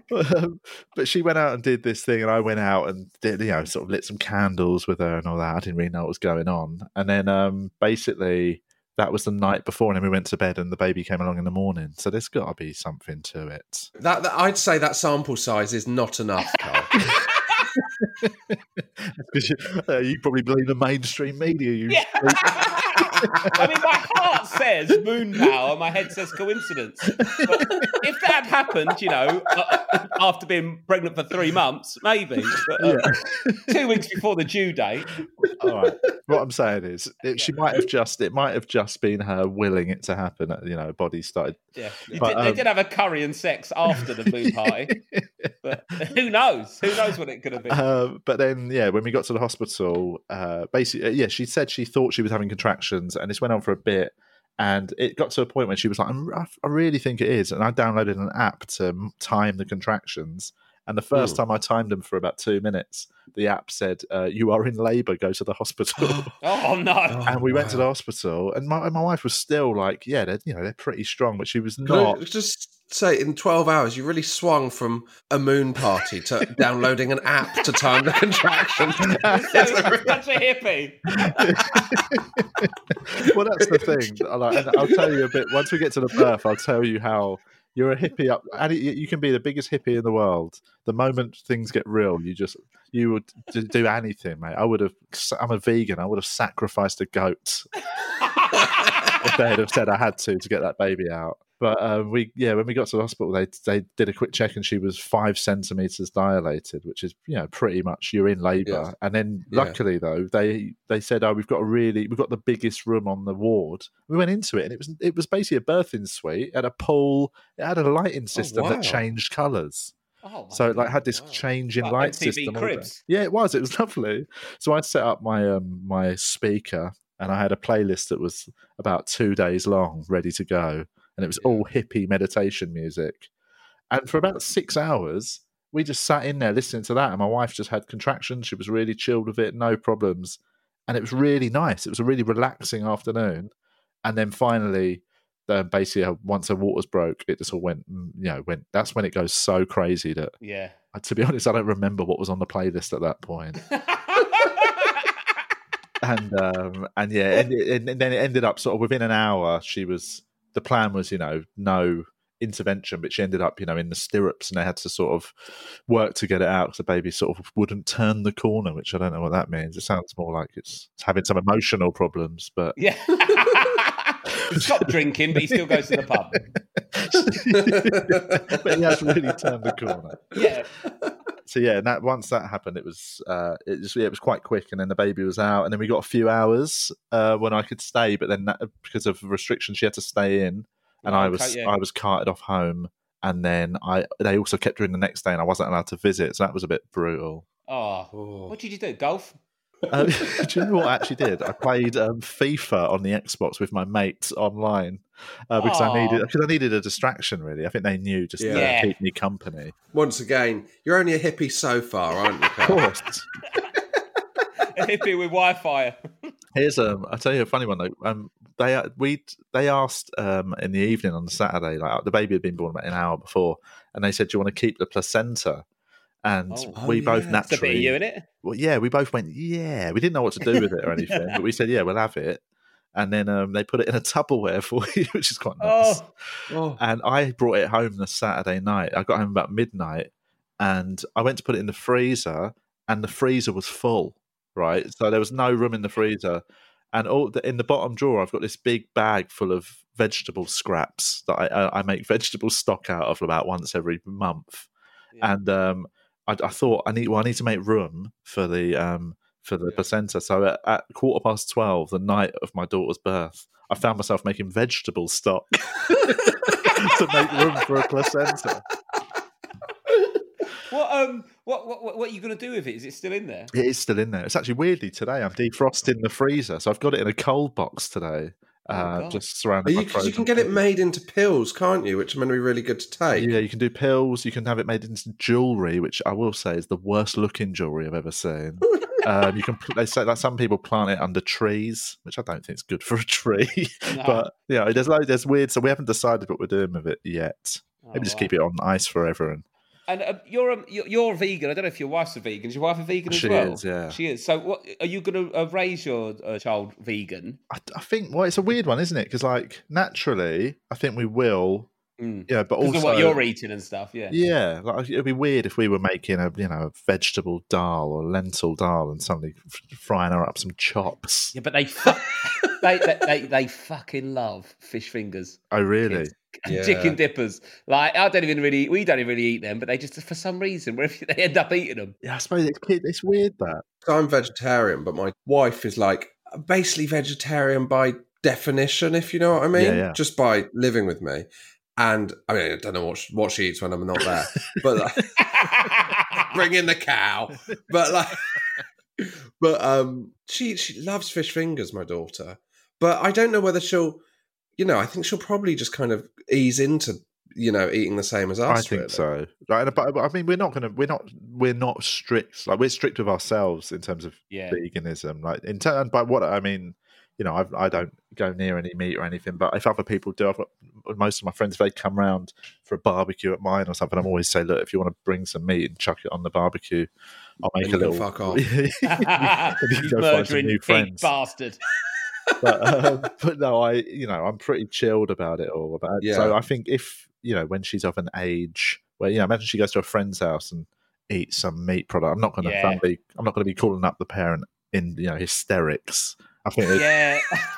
Um, but she went out and did this thing, and I went out and did, you know, sort of lit some candles with her and all that. I didn't really know what was going on. And then um, basically, that was the night before, and then we went to bed, and the baby came along in the morning. So there's got to be something to it. That, that I'd say that sample size is not enough, Carl. you, uh, you probably believe the mainstream media. You Yeah. I mean, my heart says moon power, my head says coincidence. But if that had happened, you know, uh, after being pregnant for three months, maybe. But, uh, Two weeks before the due date. All right. What I'm saying is, it, she might have just it might have just been her willing it to happen. You know, body started. Yeah, they, But, did, they um, did have a curry and sex after the moon party. But who knows? Who knows what it could have been? Uh, but then, yeah, when we got to the hospital, uh, basically, uh, yeah, she said she thought she was having contractions, and this went on for a bit. And it got to a point when she was like, I'm, I I really think it is. And I downloaded an app to time the contractions. And the first Hmm. time I timed them for about two minutes, the app said, uh, You are in labor, go to the hospital. oh no! and we went to the hospital, and my, my wife was still like, Yeah, they're, you know, they're pretty strong, but she was Could I not. just say in 12 hours, you really swung from a moon party to downloading an app to time the contraction. So, such a hippie. well, that's the thing. I like- and I'll tell you a bit once we get to the birth. I'll tell you how you're a hippie up, and you can be the biggest hippie in the world. The moment things get real, you just you would do anything, mate. I would have. I'm a vegan. I would have sacrificed a goat if they had have said I had to to get that baby out. But um, we, yeah, when we got to the hospital, they they did a quick check, and she was five centimeters dilated, which is you know pretty much you're in labour. Yeah. And then Yeah. luckily though, they they said, oh, we've got a really we've got the biggest room on the ward. We went into it, and it was it was basically a birthing suite. It had a pool. It had a lighting system wow. that changed colours. Oh, So it like had this God. change in Like light MTV system. Cribs. Yeah, it was. It was lovely. So I set up my um my speaker and I had a playlist that was about two days long, ready to go, and it was all hippie meditation music. And for about six hours, we just sat in there listening to that. And my wife just had contractions. She was really chilled with it, no problems. And it was really nice. It was a really relaxing afternoon. And then finally, uh, basically, once her waters broke, it just all went, mm, you know, went. That's when it goes so crazy that, Yeah. to be honest, I don't remember what was on the playlist at that point. and um, and yeah, and, and then it ended up sort of within an hour. She was the plan was you know no intervention, but she ended up you know in the stirrups, and they had to sort of work to get it out because the baby sort of wouldn't turn the corner, which I don't know what that means. It sounds more like it's having some emotional problems, but yeah. Stop drinking, but he still goes to the pub. but he has really turned the corner. Yeah. So yeah, and that once that happened, it was uh, it just yeah, it was quite quick, and then the baby was out, and then we got a few hours uh, when I could stay, but then that, because of restrictions, she had to stay in, and I was yeah. I was carted off home, and then I they also kept her in the next day, and I wasn't allowed to visit, so that was a bit brutal. Oh. Oh. What did you do? Golf? Um, do you know what I actually did? I played um, FIFA on the Xbox with my mates online uh, because I needed because I needed a distraction. Really, I think they knew just to Yeah. keep me company. Once again, you're only a hippie so far, aren't you? Of course. A hippie with Wi-Fi. Here's um, I tell you a funny one though. Um, they uh, we they asked um in the evening on the Saturday, like the baby had been born about an hour before, and they said, "Do you want to keep the placenta?" And Oh. we Oh, both yeah. It's a naturally, you in it. well, yeah, we both went, yeah. We didn't know what to do with it or anything, but we said, yeah, we'll have it. And then um, they put it in a Tupperware for you, which is quite nice. Oh. Oh. And I brought it home the Saturday night. I got home about midnight, and I went to put it in the freezer, and the freezer was full. Right, so there was no room in the freezer, and all the, in the bottom drawer, I've got this big bag full of vegetable scraps that I, I, I make vegetable stock out of about once every month. Yeah. And um, I, I thought I need well, I need to make room for the um, for the Yeah. placenta. So at, at quarter past twelve, the night of my daughter's birth, I found myself making vegetable stock to make room for a placenta. What um what what what are you gonna do with it? Is it still in there? It is still in there. It's actually weirdly today. I'm defrosting the freezer, so I've got it in a cold box today. Oh, Uh, God. just surrounded you, by 'cause frozen you can get it made into pills, can't you? Which are meant to be really good to take. Yeah, you can do pills. You can have it made into jewelry, which I will say is the worst looking jewelry I've ever seen. um, you can. pl- They say that some people plant it under trees, which I don't think is good for a tree. No. but yeah, there's like there's weird. So we haven't decided what we're doing with it yet. Oh, Maybe just wow. keep it on ice forever. And And um, you're um, you're, you're vegan. I don't know if your wife's a vegan. Is your wife a vegan She as well? is, yeah. She is. So, what are you going to uh, raise your uh, child vegan? I, I think well, it's a weird one, isn't it? Because like naturally, I think we will. Mm. Yeah, but also of what you're eating and stuff. Yeah. Yeah, like it'd be weird if we were making a you know a vegetable dal or lentil dal and suddenly f- frying her up some chops. Yeah, but they fu- they, they they they fucking love fish fingers, Oh, really? Kids. Yeah. chicken dippers. Like I don't even really, we don't even really eat them, but they just for some reason, wherever they end up eating them. Yeah, I suppose it's it's weird that. I'm vegetarian, but my wife is like basically vegetarian by definition, if you know what I mean, Yeah, yeah. just by living with me. And I mean, I don't know what she, what she eats when I'm not there, but like, bring in the cow. But like, but um, she she loves fish fingers, my daughter. But I don't know whether she'll, you know, I think she'll probably just kind of ease into, you know, eating the same as us. I think really. so. Like, but, but I mean, we're not gonna we're not we're not strict. Like we're strict with ourselves in terms of yeah. veganism. Like in terms, by what I mean, you know, I've, I don't go near any meat or anything. But if other people do, I've got most of my friends. If they come round for a barbecue at mine or something, I'm always say, look, if you want to bring some meat and chuck it on the barbecue, I'll make And a little fuck off. you can go find some murdering new pig friends. bastard. But, um, but no, I you know I'm pretty chilled about it all. About Yeah. so I think if you know when she's of an age where you know imagine she goes to a friend's house and eats some meat product, I'm not going to Yeah. suddenly I'm not going to be calling up the parent in you know hysterics. I think Yeah.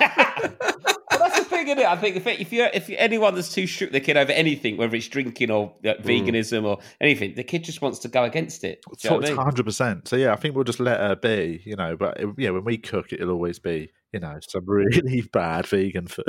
That's the thing? I think if, if you're if you're anyone that's too strict the kid over anything, whether it's drinking or uh, Mm. veganism or anything, the kid just wants to go against it. Do you know what I mean? hundred percent. So yeah, I think we'll just let her be, you know. But it, yeah, when we cook, it'll always be you know some really bad vegan food.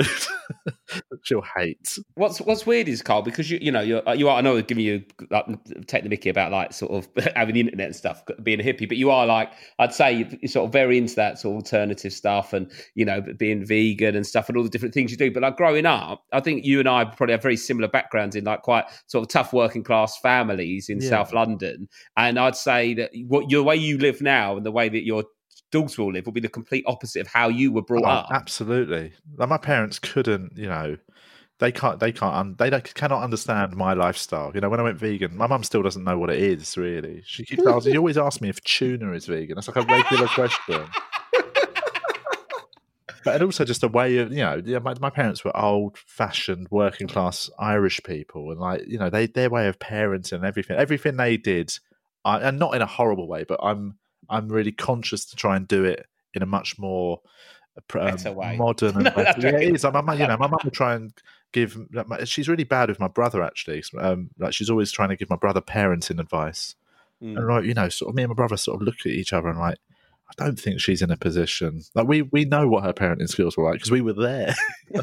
she'll hate. What's What's weird is Carl because you you know you're you are I know I'm giving you like take the Mickey about like sort of having the internet and stuff being a hippie, but you are like I'd say you're sort of very into that sort of alternative stuff and you know being vegan and stuff and all the different things you do. But like growing up, I think you and I probably have very similar backgrounds in like quite sort of tough working class families in Yeah. South London, and I'd say that what your way you live now and the way that your daughter will live will be the complete opposite of how you were brought Oh, up. absolutely. Like my parents couldn't, you know, they can't, they can't, they cannot understand my lifestyle. You know, when I went vegan, my mum still doesn't know what it is. Really, she keeps asking. You always ask me if tuna is vegan. That's like a regular question. But and also just a way of, you know, my, my parents were old-fashioned, working-class Irish people, and like, you know, they their way of parenting and everything, everything they did, I, and not in a horrible way, but I'm I'm really conscious to try and do it in a much more um, way. modern and No, better. that's Yeah, right. it is. Like, my mum, you know, my mum would try and give. She's really bad with my brother, actually. Um, like she's always trying to give my brother parenting advice, Mm. and like you know, sort of me and my brother sort of look at each other and like. I don't think she's in a position like we we know what her parenting skills were like because we were there.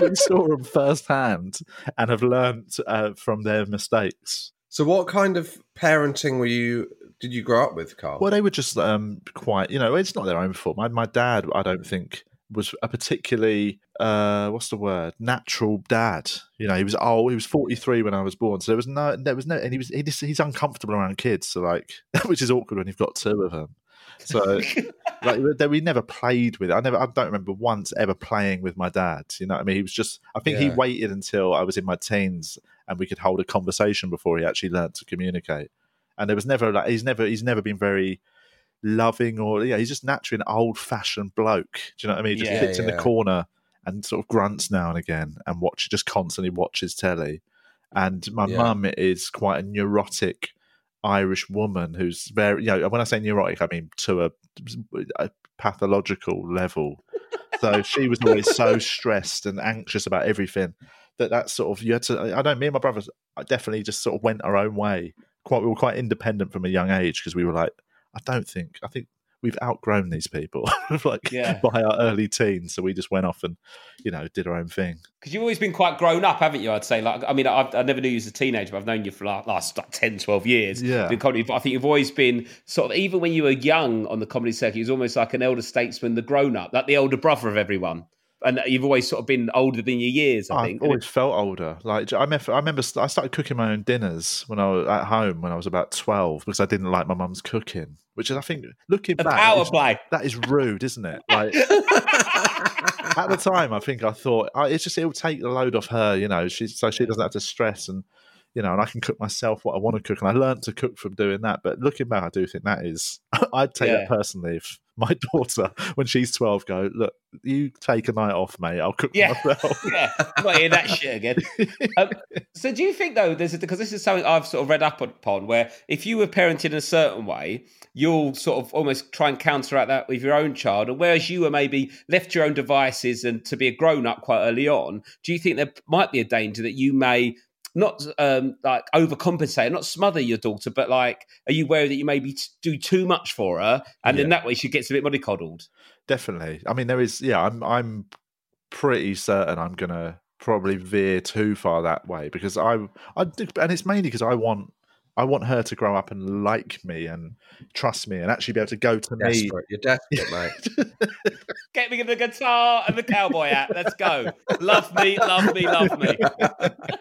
we saw them firsthand and have learnt uh, from their mistakes. So, what kind of parenting were you? Did you grow up with, Carl? Well, they were just um, quite, you know, it's not their own fault. My, my dad, I don't think, was a particularly, uh, what's the word, natural dad. You know, he was old. He was forty three when I was born, so there was no, there was no, and he was, he just, he's uncomfortable around kids, so like, which is awkward when you've got two of them. So, like, we never played with it. I never, I don't remember once ever playing with my dad. You know what I mean? He was just, I think he waited until I was in my teens and we could hold a conversation before he actually learned to communicate. And there was never like, he's never, he's never been very loving or, yeah, he's just naturally an old fashioned bloke. Do you know what I mean? He just Yeah, sits in the corner and sort of grunts now and again and watch, just constantly watches telly. And my Yeah. mum is quite a neurotic Irish woman who's very, you know, when I say neurotic, I mean to a, a pathological level. So she was always so stressed and anxious about everything that that sort of you had to. I don't. Me and my brothers I definitely just sort of went our own way. Quite, we were quite independent from a young age because we were like, I don't think. I think we've outgrown these people, like Yeah. by our early teens. So we just went off and, you know, did our own thing. Because you've always been quite grown up, haven't you? I'd say. Like, I mean, I've, I never knew you as a teenager, but I've known you for like last like 10, 12 years. Yeah. Comedy, but I think you've always been sort of, even when you were young on the comedy circuit, you was almost like an elder statesman, the grown up, like the older brother of everyone. And you've always sort of been older than your years, I I've think. always felt older. Like I remember, I remember I started cooking my own dinners when I was at home when I was about twelve because I didn't like my mum's cooking. Which is, I think, looking a back, power is- play. that is rude, isn't it? Like at the time, I think I thought oh, it's just it'll take the load off her, you know. She's so she doesn't have to stress and you know, and I can cook myself what I want to cook, and I learned to cook from doing that. But looking back, I do think that is I'd take Yeah. that personally if my daughter, when she's twelve, go look, you take a night off, mate. I'll cook Yeah. myself. yeah, I'm not that shit again. Um, so, do you think though, there's because this is something I've sort of read up upon, where if you were parented in a certain way, you'll sort of almost try and counteract that with your own child, and whereas you were maybe left to your own devices and to be a grown up quite early on, do you think there might be a danger that you may? Not um, like overcompensate, not smother your daughter, but like, are you aware that you maybe t- do too much for her, and then that way she gets a bit mollycoddled? Definitely. I mean, there is. Yeah, I'm. I'm pretty certain I'm gonna probably veer too far that way because I. I and it's mainly because I want. I want her to grow up and like me and trust me and actually be able to go to me. Desperate. You're desperate, mate. Get me the guitar and the cowboy hat. Let's go. Love me, love me, love me.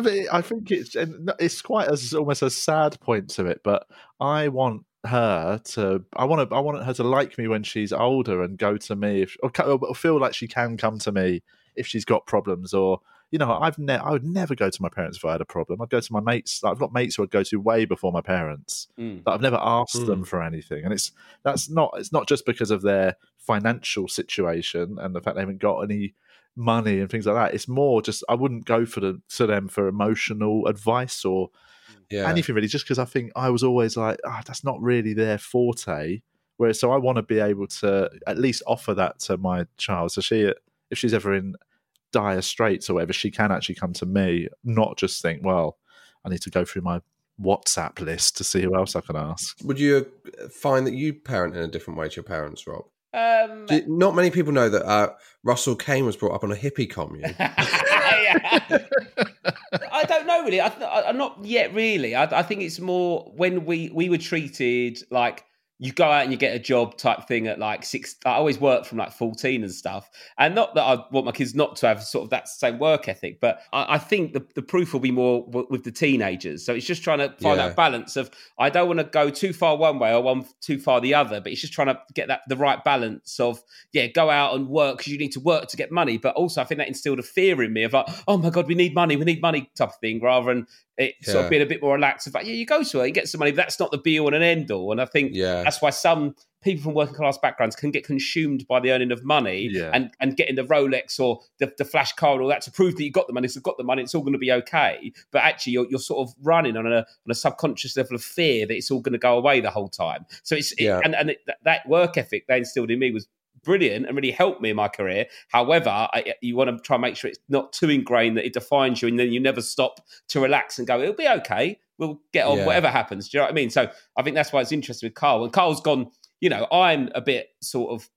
no, but I think it's and it's quite as almost a sad point to it. But I want her to. I want to. I want her to like me when she's older and go to me if or, or feel like she can come to me if she's got problems or. You know, I've ne- I would never go to my parents if I had a problem. I'd go to my mates. I've got mates who I'd go to way before my parents, Mm. but I've never asked them for anything. And it's that's not it's not just because of their financial situation and the fact they haven't got any money and things like that. It's more just I wouldn't go for the to them for emotional advice or Yeah. anything really, just because I think I was always like, ah, that's not really their forte. Whereas, so I want to be able to at least offer that to my child. So she, if she's ever in dire straits or whatever, she can actually come to me, not just think, well, I need to go through my WhatsApp list to see who else I can ask. Would you uh, find that you parent in a different way to your parents, Rob? Um, Not many people know that uh, Russell Kane was brought up on a hippie commune. I don't know really. I, I'm not yet really. I, I think it's more when we we were treated like you go out and you get a job type thing at like six. I always worked from like 14 and stuff. And not that I want my kids not to have sort of that same work ethic, but I, I think the, the proof will be more w- with the teenagers. So it's just trying to find Yeah. that balance of I don't want to go too far one way or one too far the other, but it's just trying to get that the right balance of yeah, go out and work because you need to work to get money. But also, I think that instilled a fear in me of like, oh my god, we need money, we need money type of thing, rather than it sort of being a bit more relaxed. Of like, yeah, you go to it, you get some money, but that's not the be all and an end all. And I think Yeah. that's why some people from working class backgrounds can get consumed by the earning of money Yeah. and, and getting the Rolex or the, the flash car and all that to prove that you got the money. So you've got the money, it's all going to be okay. But actually, you're, you're sort of running on a, on a subconscious level of fear that it's all going to go away the whole time. So it's it- and and it, that- that work ethic they instilled in me was brilliant and really helped me in my career. However, I, you want to try and make sure it's not too ingrained that it defines you, and then you never stop to relax and go, "It'll be okay. We'll get on. Yeah. Whatever happens." Do you know what I mean? So I think that's why it's interesting with Carl. And Carl's gone. You know, I'm a bit sort of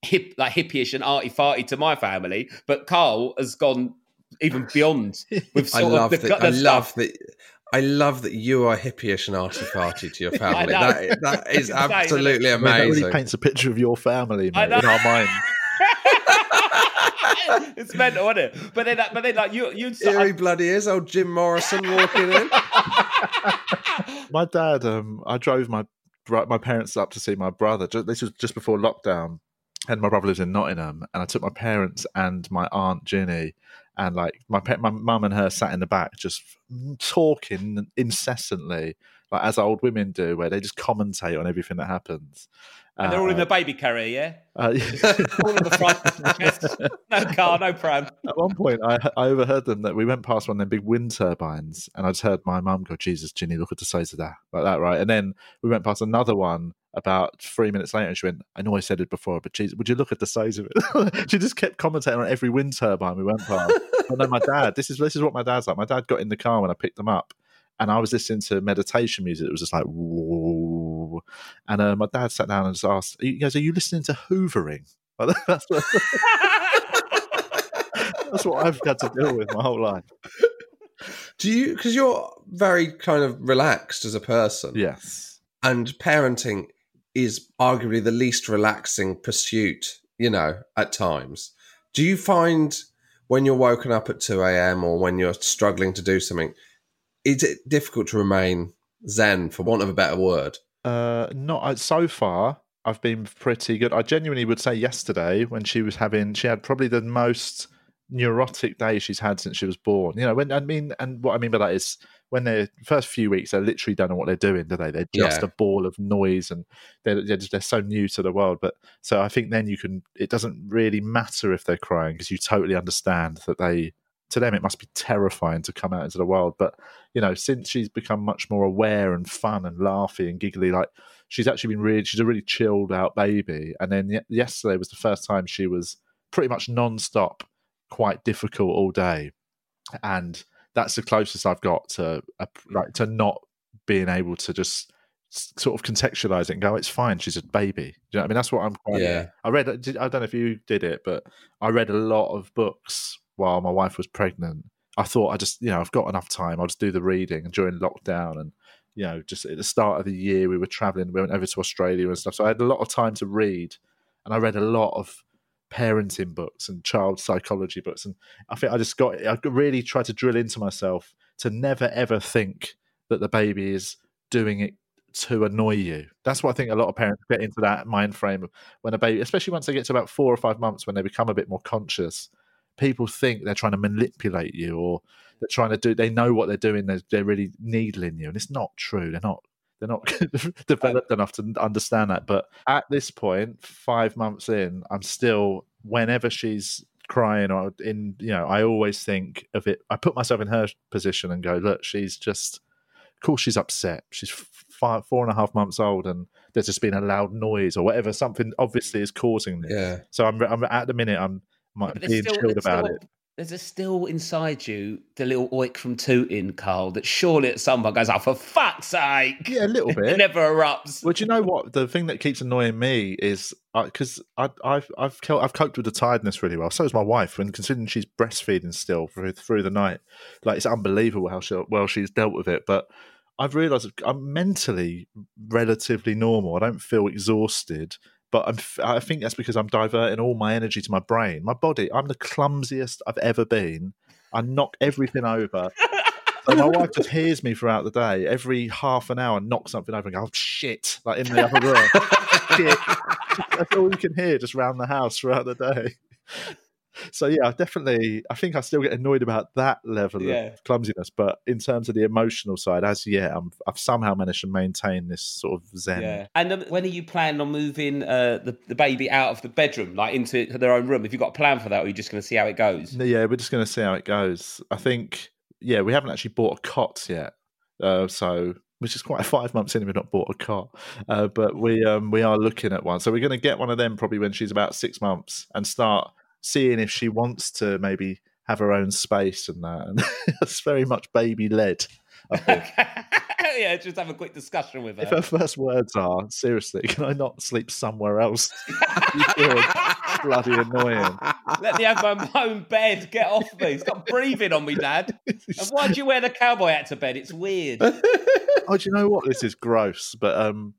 hip, like hippie-ish and arty farty to my family, but Carl has gone even beyond with I sort love of the, that. the I love that. I love that you are hippie-ish and arty farty to your family. that, that is It's insane, absolutely I mean, that amazing. really paints a picture of your family, mate, in our mind. it's mental, isn't it? But then, but then, like you, you. Here he bloody is, old Jim Morrison walking in. My dad, um, I drove my my parents up to see my brother. This was just before lockdown, and my brother lives in Nottingham, and I took my parents and my aunt Ginny, and like my my mum and her sat in the back just talking incessantly, like as old women do, where they just commentate on everything that happens. And they're all in the baby carrier, yeah. uh, All in the front, chest. no car, no pram. At one point, I, I overheard them that we went past one of them big wind turbines, and I just heard my mum go, "Jesus, Ginny, look at the size of that," like that, right? And then we went past another one about three minutes later, and she went, "I know I said it before, but geez, would you look at the size of it?" she just kept commentating on every wind turbine we went past. and then my dad, this is this is what my dad's like. My dad got in the car when I picked them up. And I was listening to meditation music. It was just like, whoa. And uh, my dad sat down and just asked, he goes, Are you listening to hoovering? That's what, that's what I've had to deal with my whole life. Do you? Because you're very kind of relaxed as a person. Yes. and parenting is arguably the least relaxing pursuit, you know, at times. Do you find when you're woken up at 2 a.m. or when you're struggling to do something, is it difficult to remain zen, for want of a better word? Uh, not uh, so far. I've been pretty good. I genuinely would say yesterday when she was having, she had probably the most neurotic day she's had since she was born. You know, when I mean, and what I mean by that is when they're first few weeks, they literally don't know what they're doing, do they? They're just Yeah. a ball of noise, and they're they're, just, they're so new to the world. But so I think then you can. It doesn't really matter if they're crying because you totally understand that they. To them, it must be terrifying to come out into the world. But you know, since she's become much more aware and fun and laughy and giggly, like she's actually been really, she's a really chilled out baby. And then ye- yesterday was the first time she was pretty much non-stop, quite difficult all day, and that's the closest I've got to a, like to not being able to just sort of contextualize it and go, it's fine. She's a baby. You know I mean? That's what I'm. Quite, Yeah. I read. I don't know if you did it, but I read a lot of books while my wife was pregnant. I thought I just, you know, I've got enough time. I'll just do the reading. And during lockdown, and you know, just at the start of the year, we were traveling. We went over to Australia and stuff. So I had a lot of time to read, and I read a lot of parenting books and child psychology books. And I think I just got. I really tried to drill into myself to never ever think that the baby is doing it to annoy you. That's what I think a lot of parents get into that mind frame when a baby, especially once they get to about four or five months when they become a bit more conscious. People think they're trying to manipulate you or they're trying to do, they know what they're doing. They're, they're really needling you. And it's not true. They're not, they're not developed enough to understand that. But at this point, five months in, I'm still, whenever she's crying or in, you know, I always think of it. I put myself in her position and go, look, she's just, of course she's upset. She's five, four and a half months old, and there's just been a loud noise or whatever. Something obviously mm. is causing this. Yeah. So I'm, I'm at the minute I'm might But there's being still- chilled about still- it. there's a still inside you the little oik from Tooting, Carl, that surely at some point goes, oh, for fuck's sake. Yeah, a little It bit. never erupts. Well, do you know what? The thing that keeps annoying me is uh, because I, I've I've I've coped with the tiredness really well. So is my wife. When considering she's breastfeeding still through through the night, like it's unbelievable how she, well she's dealt with it. But I've realised I'm mentally relatively normal. I don't feel exhausted, but I'm I think that's because I'm diverting all my energy to my brain, my body. I'm the clumsiest I've ever been. I knock everything over. So my wife just hears me throughout the day. Every half an hour, knock something over and go, "Oh shit!" Like in the other room. shit. That's all you can hear just round the house throughout the day. So yeah, definitely. I think I still get annoyed about that level Yeah. of clumsiness, but in terms of the emotional side, as yeah, I'm, I've somehow managed to maintain this sort of zen. Yeah. And um, when are you planning on moving uh, the, the baby out of the bedroom, like into their own room? Have you got a plan for that, or are you just going to see how it goes? Yeah, we're just going to see how it goes. I think, yeah, we haven't actually bought a cot yet, uh, so which is quite five months in, we've not bought a cot, uh, but we um, we are looking at one. So we're going to get one of them probably when she's about six months and start seeing if she wants to maybe have her own space and that. And it's very much baby led. Yeah, just have a quick discussion with her. If her. first words are, seriously, can I not sleep somewhere else? Bloody annoying. Let me have my own bed. Get off me. Stop breathing on me, Dad. And why do you wear the cowboy hat to bed? It's weird. oh, do you know what? This is gross, but um,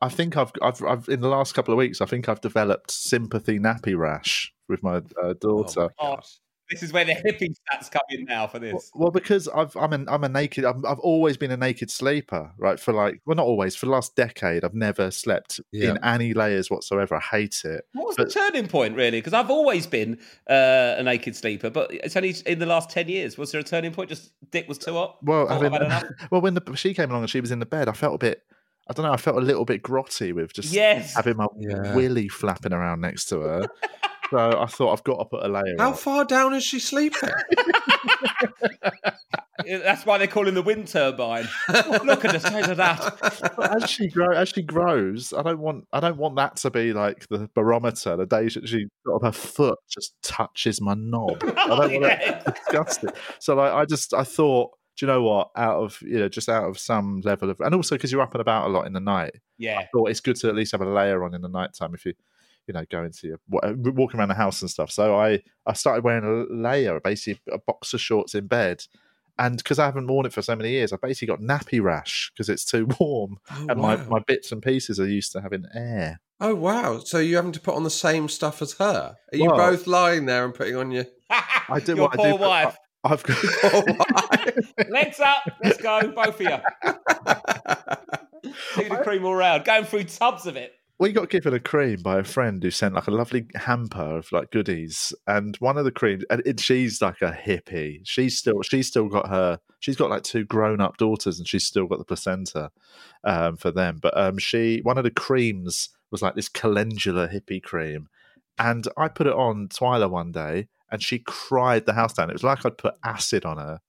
I think I've, I've, I've in the last couple of weeks, I think I've developed sympathy nappy rash with my uh, daughter. Oh, this is where the hippie stats come in now for this. Well, because I've, I'm an, I'm a naked. I'm, I've always been a naked sleeper, right? For like, well, not always. For the last decade, I've never slept Yeah. in any layers whatsoever. I hate it. What was But- the turning point, really? Because I've always been uh, a naked sleeper, but it's only in the last 10 years. Was there a turning point? Just dick was too hot? Well, I mean, well, when the, she came along and she was in the bed, I felt a bit. I don't know. I felt a little bit grotty with just Yes. having my Yeah. willy flapping around next to her. so I thought I've got to put a layer. On. How on. far down is she sleeping? That's why they call him the wind turbine. Look at the size of that. But as she grow, as she grows, I don't want, I don't want that to be like the barometer. The day that she sort of her foot just touches my knob, I don't want Yeah. that disgusting. So like, I just, I thought, do you know what? Out of you know, just out of some level of, and also because you're up and about a lot in the night, Yeah. I thought it's good to at least have a layer on in the nighttime if you you know go into your wa- walking around the house and stuff so i i started wearing a layer basically a box of shorts in bed and because i haven't worn it for so many years i basically got nappy rash because it's too warm Oh, and my, wow. my bits and pieces are used to having air Oh wow! So you having to put on the same stuff as her? Are you both lying there and putting on your? i do Your what poor I do but wife. I, i've got Oh, why? Legs up. Let's go. Both of you. Take the cream all round. Going through tubs of it. We got given a cream by a friend who sent like a lovely hamper of like goodies and one of the creams and it, she's like a hippie. She's still she's still got her she's got like two grown-up daughters and she's still got the placenta um, for them. But um, she one of the creams was like this calendula hippie cream and i put it on twyla one day and she cried the house down. It was like i'd put acid on her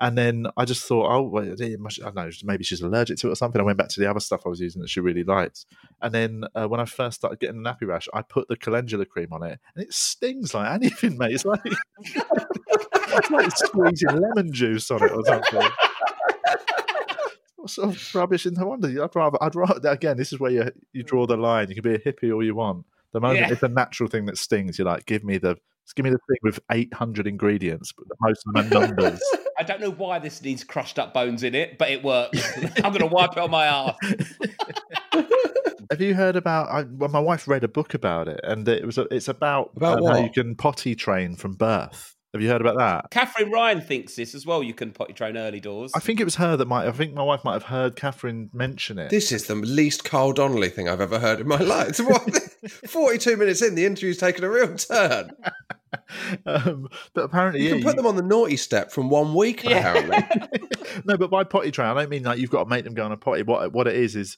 and then I just thought, oh, well, must, I don't know, maybe she's allergic to it or something. I went back to the other stuff I was using that she really liked. And then uh, when I first started getting the nappy rash, I put the calendula cream on it, and it stings like anything, mate. It's like it's like squeezing lemon juice on it or something. What sort of rubbish? in no wonder I'd rather, I'd rather. Again, this is where you you draw the line. You can be a hippie all you want. The moment Yeah. it's a natural thing that stings, you're like, give me the, just give me the thing with 800 ingredients, but most of them are numbers. I don't know why this needs crushed up bones in it, but it works. I'm going to wipe it on my ass. Have you heard about? I, well, my wife read a book about it, and it was it's about, About um, how you can potty train from birth. Have you heard about that? Katherine Ryan thinks this as well. You can potty train early doors. I think it was her that might. I think my wife might have heard Katherine mention it. This is the least Carl Donnelly thing I've ever heard in my life. Forty-two minutes in, the interview's taken a real turn. Um, but apparently, You yeah, can put them on the naughty step from one week. Apparently, no, but by potty train, I don't mean like you've got to make them go on a potty. What what it is is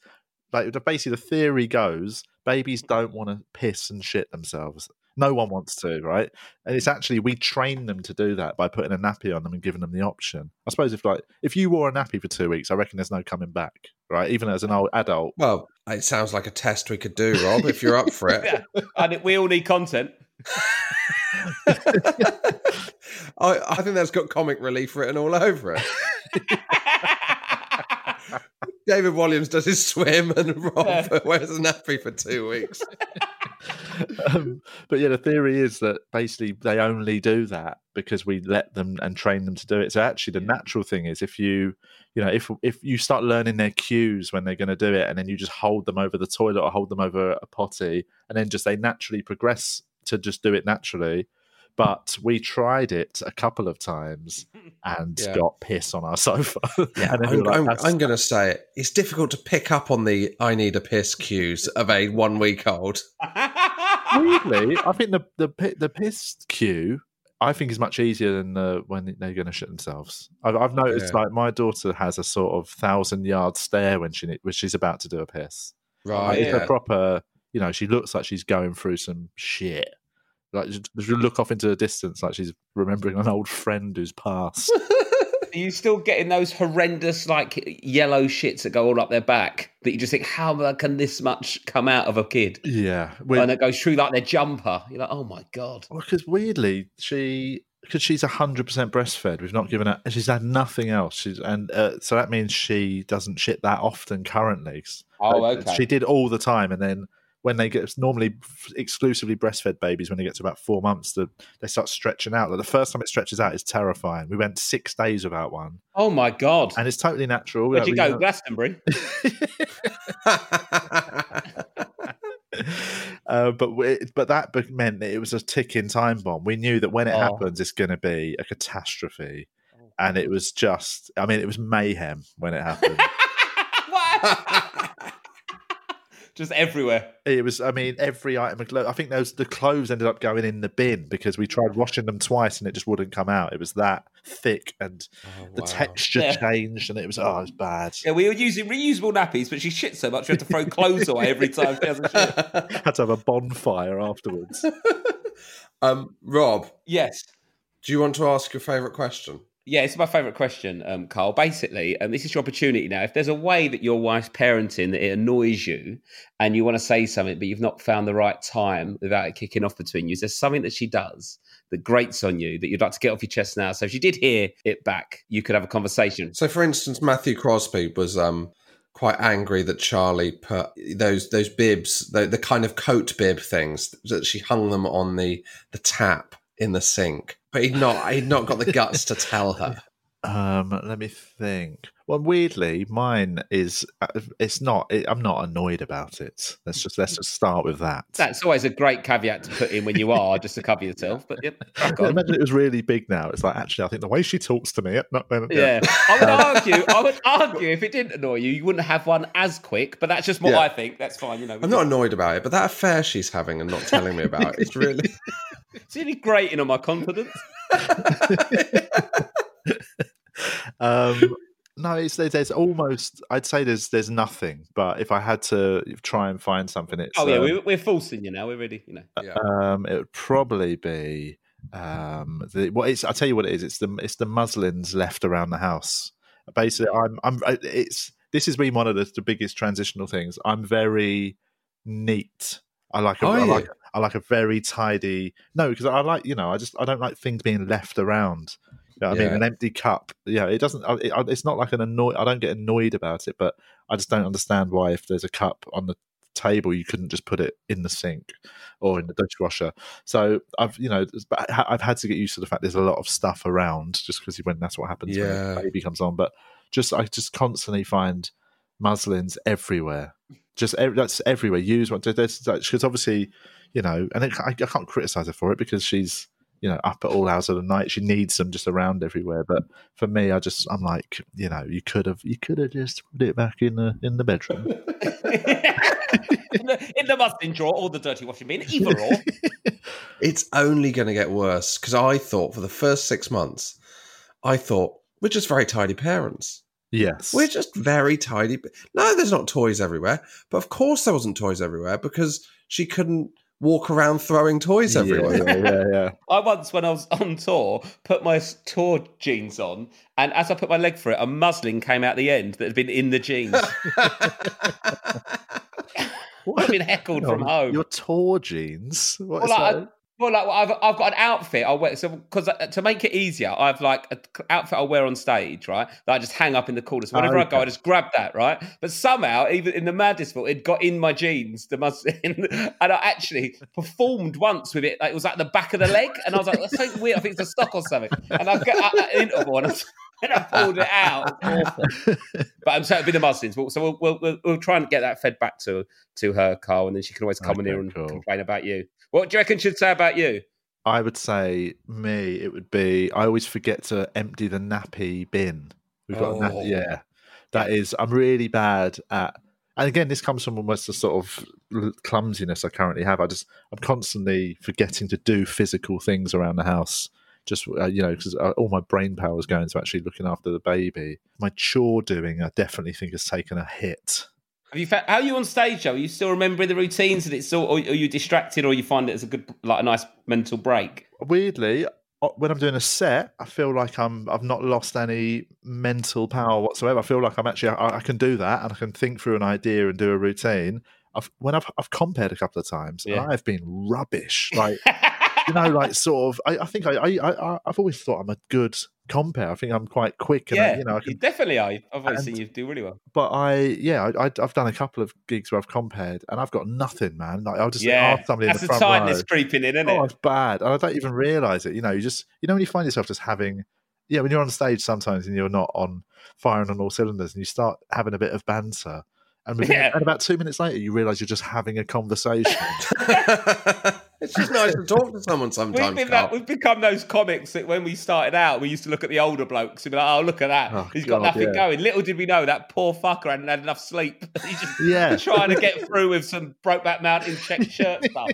like basically the theory goes: babies don't want to piss and shit themselves. No one wants to, right? And it's actually we train them to do that by putting a nappy on them and giving them the option. I suppose if like if you wore a nappy for two weeks, I reckon there's no coming back, right? Even as an old adult. well, it sounds like a test we could do, Rob. If you're up for it. yeah. And it- we all need content. I, I think that's got comic relief written all over it. David Walliams does his swim and Rob Yeah. wears a nappy for two weeks. um, but yeah, the theory is that basically they only do that because we let them and train them to do it. So actually, the natural thing is if you, you know, if if you start learning their cues when they're going to do it, and then you just hold them over the toilet or hold them over a potty, and then just they naturally progress to just do it naturally. But we tried it a couple of times and Yeah. got piss on our sofa. Yeah, And I'm, like, I'm, I'm going to say it. It's difficult to pick up on the "I need a piss" cues of a one week old. weirdly, I think the the the piss cue. I think is much easier than uh, when they're going to shit themselves. I've, I've noticed, Yeah. like my daughter has a sort of thousand yard stare when she when she's about to do a piss. Right? Like, it's a proper, you know, she looks like she's going through some shit. Like just just look off into the distance, like she's remembering an old friend who's passed. Are you still getting those horrendous, like yellow shits that go all up their back? That you just think, how can this much come out of a kid? yeah, we- and it goes through like their jumper. You're like, oh my god. Well, because weirdly, she because she's hundred percent breastfed, we've not given her. She's had nothing else. She's and uh, so that means she doesn't shit that often currently. Oh, okay. She did all the time, and then when they get normally exclusively breastfed babies, when they get to about four months, the, they start stretching out. Like the first time it stretches out is terrifying. We went six days without one, Oh my god. and it's totally natural. Where'd Like, you go, know- Glastonbury? uh, but we, but that meant that it was a ticking time bomb. We knew that when it Oh. happens, it's going to be a catastrophe, and it was just. I mean, it was mayhem when it happened. what? Just everywhere. it was. I mean, every item of clothes. I think those the clothes ended up going in the bin because we tried washing them twice and it just wouldn't come out. It was that thick and the wow. texture Yeah. changed and it was oh, it was bad. Yeah, we were using reusable nappies, but she shit so much we had to throw clothes away every time she has a shit. Had to have a bonfire afterwards. um, Rob, Yes. do you want to ask your favourite question? Yeah, it's my favourite question, um, Carl. Basically, um, this is your opportunity now. If there's a way that your wife's parenting that it annoys you and you want to say something, but you've not found the right time without it kicking off between you, is there something that she does that grates on you that you'd like to get off your chest now? So if you did hear it back, you could have a conversation. So, for instance, Matthew Crosby was um, quite angry that Charlie put those those bibs, the, the kind of coat bib things, that she hung them on the the tap in the sink, but he'd not he'd not got the guts to tell her. Um, let me think. Well, weirdly, mine is. uh, It's not. It, I'm not annoyed about it. Let's just let's just start with that. That's always a great caveat to put in when you are, just to cover yourself. But yep, Yeah, imagine it was really big now. It's like actually, I think the way she talks to me, not, Yeah, I would argue. I would argue if it didn't annoy you, you wouldn't have one as quick. But that's just what Yeah. I think. That's fine. You know, I'm not annoyed about it, but that affair she's having and not telling me about it's really. It's really grating on my confidence. Um, no, it's there's, there's almost. I'd say there's there's nothing. But if I had to try and find something, it's Oh yeah, um, we're, we're forcing you now. We're ready. You know. Yeah. um, it would probably be um, the, what it's. I'll tell you what it is. It's the it's the muslins left around the house. Basically, I'm I'm. It's this has been one of the, the biggest transitional things. I'm very neat. I like a, Are like I like a very tidy. No, because I like you know I just I don't like things being left around. You know what I Yeah. mean, an empty cup. Yeah, it doesn't. It, it's not like an annoy. I don't get annoyed about it, but I just don't understand why if there's a cup on the table you couldn't just put it in the sink or in the dishwasher. So I've you know I've had to get used to the fact there's a lot of stuff around just because when that's what happens Yeah. when a baby comes on. But just I just constantly find muslins everywhere. Just that's everywhere. Use one because obviously you know, and it, I, I can't criticize her for it because she's you know up at all hours of the night. She needs them just around everywhere. But for me, I just I'm like you know you could have you could have just put it back in the in the bedroom. in, the, in the muslin drawer or the dirty washing bin, either or. It's only going to get worse because I thought for the first six months, I thought we're just very tidy parents. yes, We're just very tidy. No, there's not toys everywhere, but of course there wasn't toys everywhere because she couldn't walk around throwing toys everywhere. Yeah, yeah, yeah. I once, when I was on tour, put my tour jeans on, and as I put my leg through it, a muslin came out the end that had been in the jeans. I've been heckled Hang from on, home. Your tour jeans. What Well, is like, that? I- Well, like I've I've got an outfit I'll wear. So because uh, to make it easier, I've like an outfit I'll wear on stage, right? That I just hang up in the corner. So oh, whenever I go, I just grab that, right? But somehow, even in the maddest fault, it got in my jeans. The must, and I actually performed once with it. Like it was at the back of the leg, and I was like, "That's so weird. I think it's a stock or something." And I get at an interval, and I, and I pulled it out. It's. But I'm so it'd be the muslins. So we'll, we'll we'll we'll try and get that fed back to to her, Carl, and then she can always come in here and cool. complain about you. What do you reckon she'd say about you? I would say me, it would be I always forget to empty the nappy bin. We've got a Oh. nappy, yeah. That is, I'm really bad at, and again, this comes from almost the sort of clumsiness I currently have. I just, I'm constantly forgetting to do physical things around the house. Just, uh, you know, because all my brain power is going to actually looking after the baby. My chore doing, I definitely think has taken a hit. Have you fa- how are you on stage though? Are you still remembering the routines and it's still, or are you distracted, or you find it as a good, like a nice mental break? weirdly uh, when i'm doing a set i feel like i'm i've not lost any mental power whatsoever i feel like i'm actually i, I can do that and i can think through an idea and do a routine i've when i've, I've compared a couple of times Yeah. and i've been rubbish like you know like sort of i, I think I, I i i've always thought i'm a good compare i think i'm quite quick and I, yeah, you know I you can, definitely are. I've always And- seen you do really well. but i yeah I, I i've done a couple of gigs where i've compared and i've got nothing man like i'll just Yeah, ask somebody in the the front tightness row creeping in, isn't Oh, it? it's bad. And I don't even realize it. You know, you just, you know, when you find yourself just having, yeah, when you're on stage sometimes and you're not on firing on all cylinders and you start having a bit of banter. And, within, Yeah. and about two minutes later, you realize you're just having a conversation. it's just nice to talk to someone We've, sometimes. been Carl. that, we've become those comics that when we started out, we used to look at the older blokes and be like, "Oh, look at that! Oh, He's got nothing yeah. going." Little did we know that poor fucker hadn't had enough sleep. He's just yeah. trying to get through with some Brokeback Mountain check shirt stuff.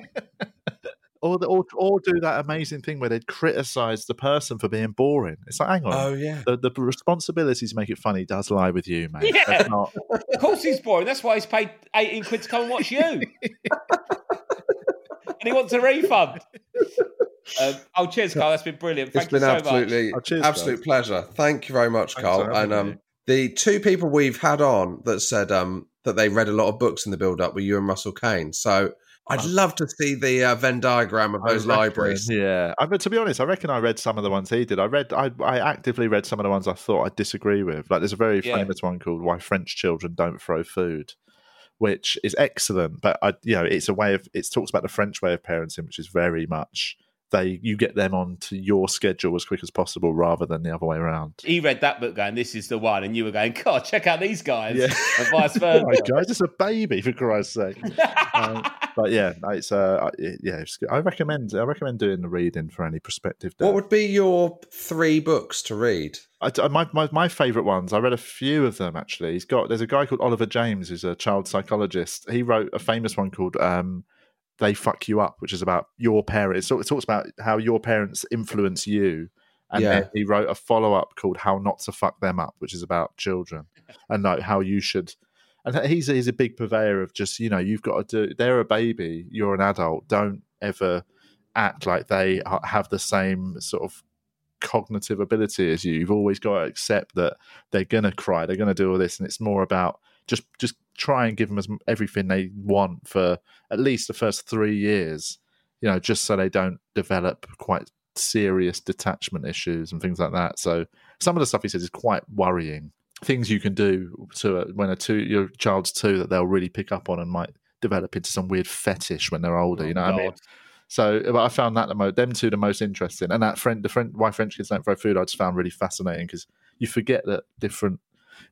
Or, the, or, or do that amazing thing where they'd criticize the person for being boring. It's like, hang on. Oh yeah. the, the responsibility to make it funny does lie with you, mate. Yeah. That's not, Of course, he's boring. That's why he's paid eighteen quid to come and watch you, and he wants a refund. Um, oh, cheers, Carl. That's been brilliant. Thank it's been you so absolutely Oh, cheers, absolute guys. pleasure. Thank you very much, Thanks Carl. And having me. um, the two people we've had on that said um, that they read a lot of books in the build up were you and Russell Kane. So I'd love to see the uh, Venn diagram of those reckon, libraries. Yeah, I mean, to be honest, I reckon I read some of the ones he did. I read, I, I actively read some of the ones I thought I disagree with. Like, there's a very Yeah. famous one called "Why French Children Don't Throw Food," which is excellent. But I, you know, it's a way of it talks about the French way of parenting, which is very much they you get them onto your schedule as quick as possible rather than the other way around. He read that book going, "This is the one," and you were going, "God, check out these guys," Yeah. and vice versa. Oh, guys, it's a baby for Christ's sake. Um, but yeah, it's uh, yeah, it's good. I recommend I recommend doing the reading for any prospective. What would be your three books to read? I, I- my, my my favorite ones. I read a few of them actually. He's got there's a guy called Oliver James who's a child psychologist. He wrote a famous one called um, "They Fuck You Up," which is about your parents. So It talks about how your parents influence you. And Yeah. then he wrote a follow up called "How Not to Fuck Them Up," which is about children and like how you should. And he's he's a big purveyor of just you know you've got to do. They're a baby. You're an adult. Don't ever act like they have the same sort of cognitive ability as you. You've always got to accept that they're gonna cry, they're gonna do all this, and it's more about just just try and give them as everything they want for at least the first three years. You know, just so they don't develop quite serious detachment issues and things like that. So some of the stuff he says is quite worrying. Things you can do to a, when a two your child's two that they'll really pick up on and might develop into some weird fetish when they're older. you oh, know what I mean? So but I found that the most, them two the most interesting, and that friend, the friend, why French kids don't throw food, I just found really fascinating because you forget that different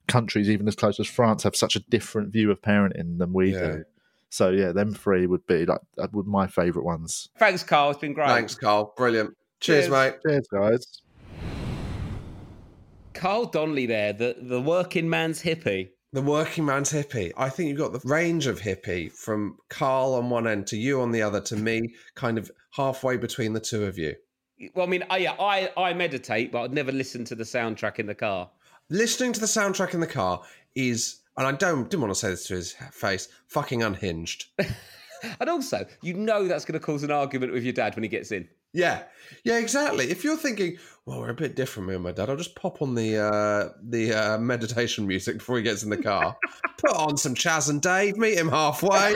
countries, even as close as France, have such a different view of parenting than we Yeah. do. So yeah, them three would be like would my favourite ones. Thanks, Carl. It's been great. Thanks, Carl. Brilliant. Cheers, Cheers. mate. Cheers, guys. Carl Donnelly there, the, the working man's hippie. The working man's hippie. I think you've got the range of hippie from Carl on one end to you on the other to me, kind of halfway between the two of you. Well, I mean, I, yeah, I, I meditate, but I'd never listen to the soundtrack in the car. Listening to the soundtrack in the car is, and I don't didn't want to say this to his face, fucking unhinged. And also, you know that's going to cause an argument with your dad when he gets in. Yeah, yeah, exactly. If you're thinking, well, we're a bit different, me and my dad, I'll just pop on the uh, the uh, meditation music before he gets in the car. Put on some Chas and Dave, meet him halfway.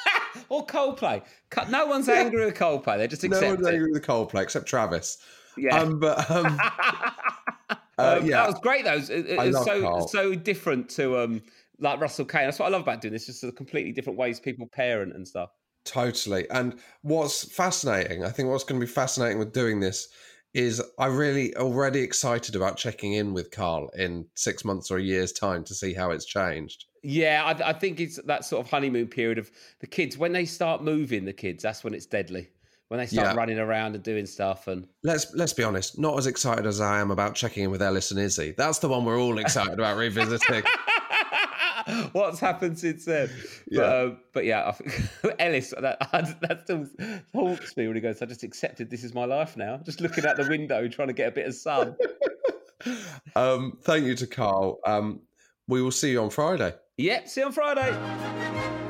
or Coldplay. No one's angry with Coldplay. They just No one's it. angry with Coldplay except Travis. Yeah. Um, but um, Um, uh, yeah. That was great, though. It, it, I it's love so Carl. so different to um like Russell Kane. That's what I love about doing this. Just the completely different ways people parent and stuff. Totally. And what's fascinating, I think what's going to be fascinating with doing this is I'm really already excited about checking in with Carl in six months or a year's time to see how it's changed. Yeah, I, I think it's that sort of honeymoon period of the kids when they start moving. The kids, that's when it's deadly. When they start Yeah. running around and doing stuff and Let's let's be honest, not as excited as I am about checking in with Ellis and Izzy. That's the one we're all excited about revisiting. what's happened since then. Yeah. But, uh, but yeah, I think Ellis, that, that still haunts me when he goes, I just accepted this is my life now. Just looking out the window, trying to get a bit of sun. um, thank you to Carl. Um, we will see you on Friday. yep, see you on Friday.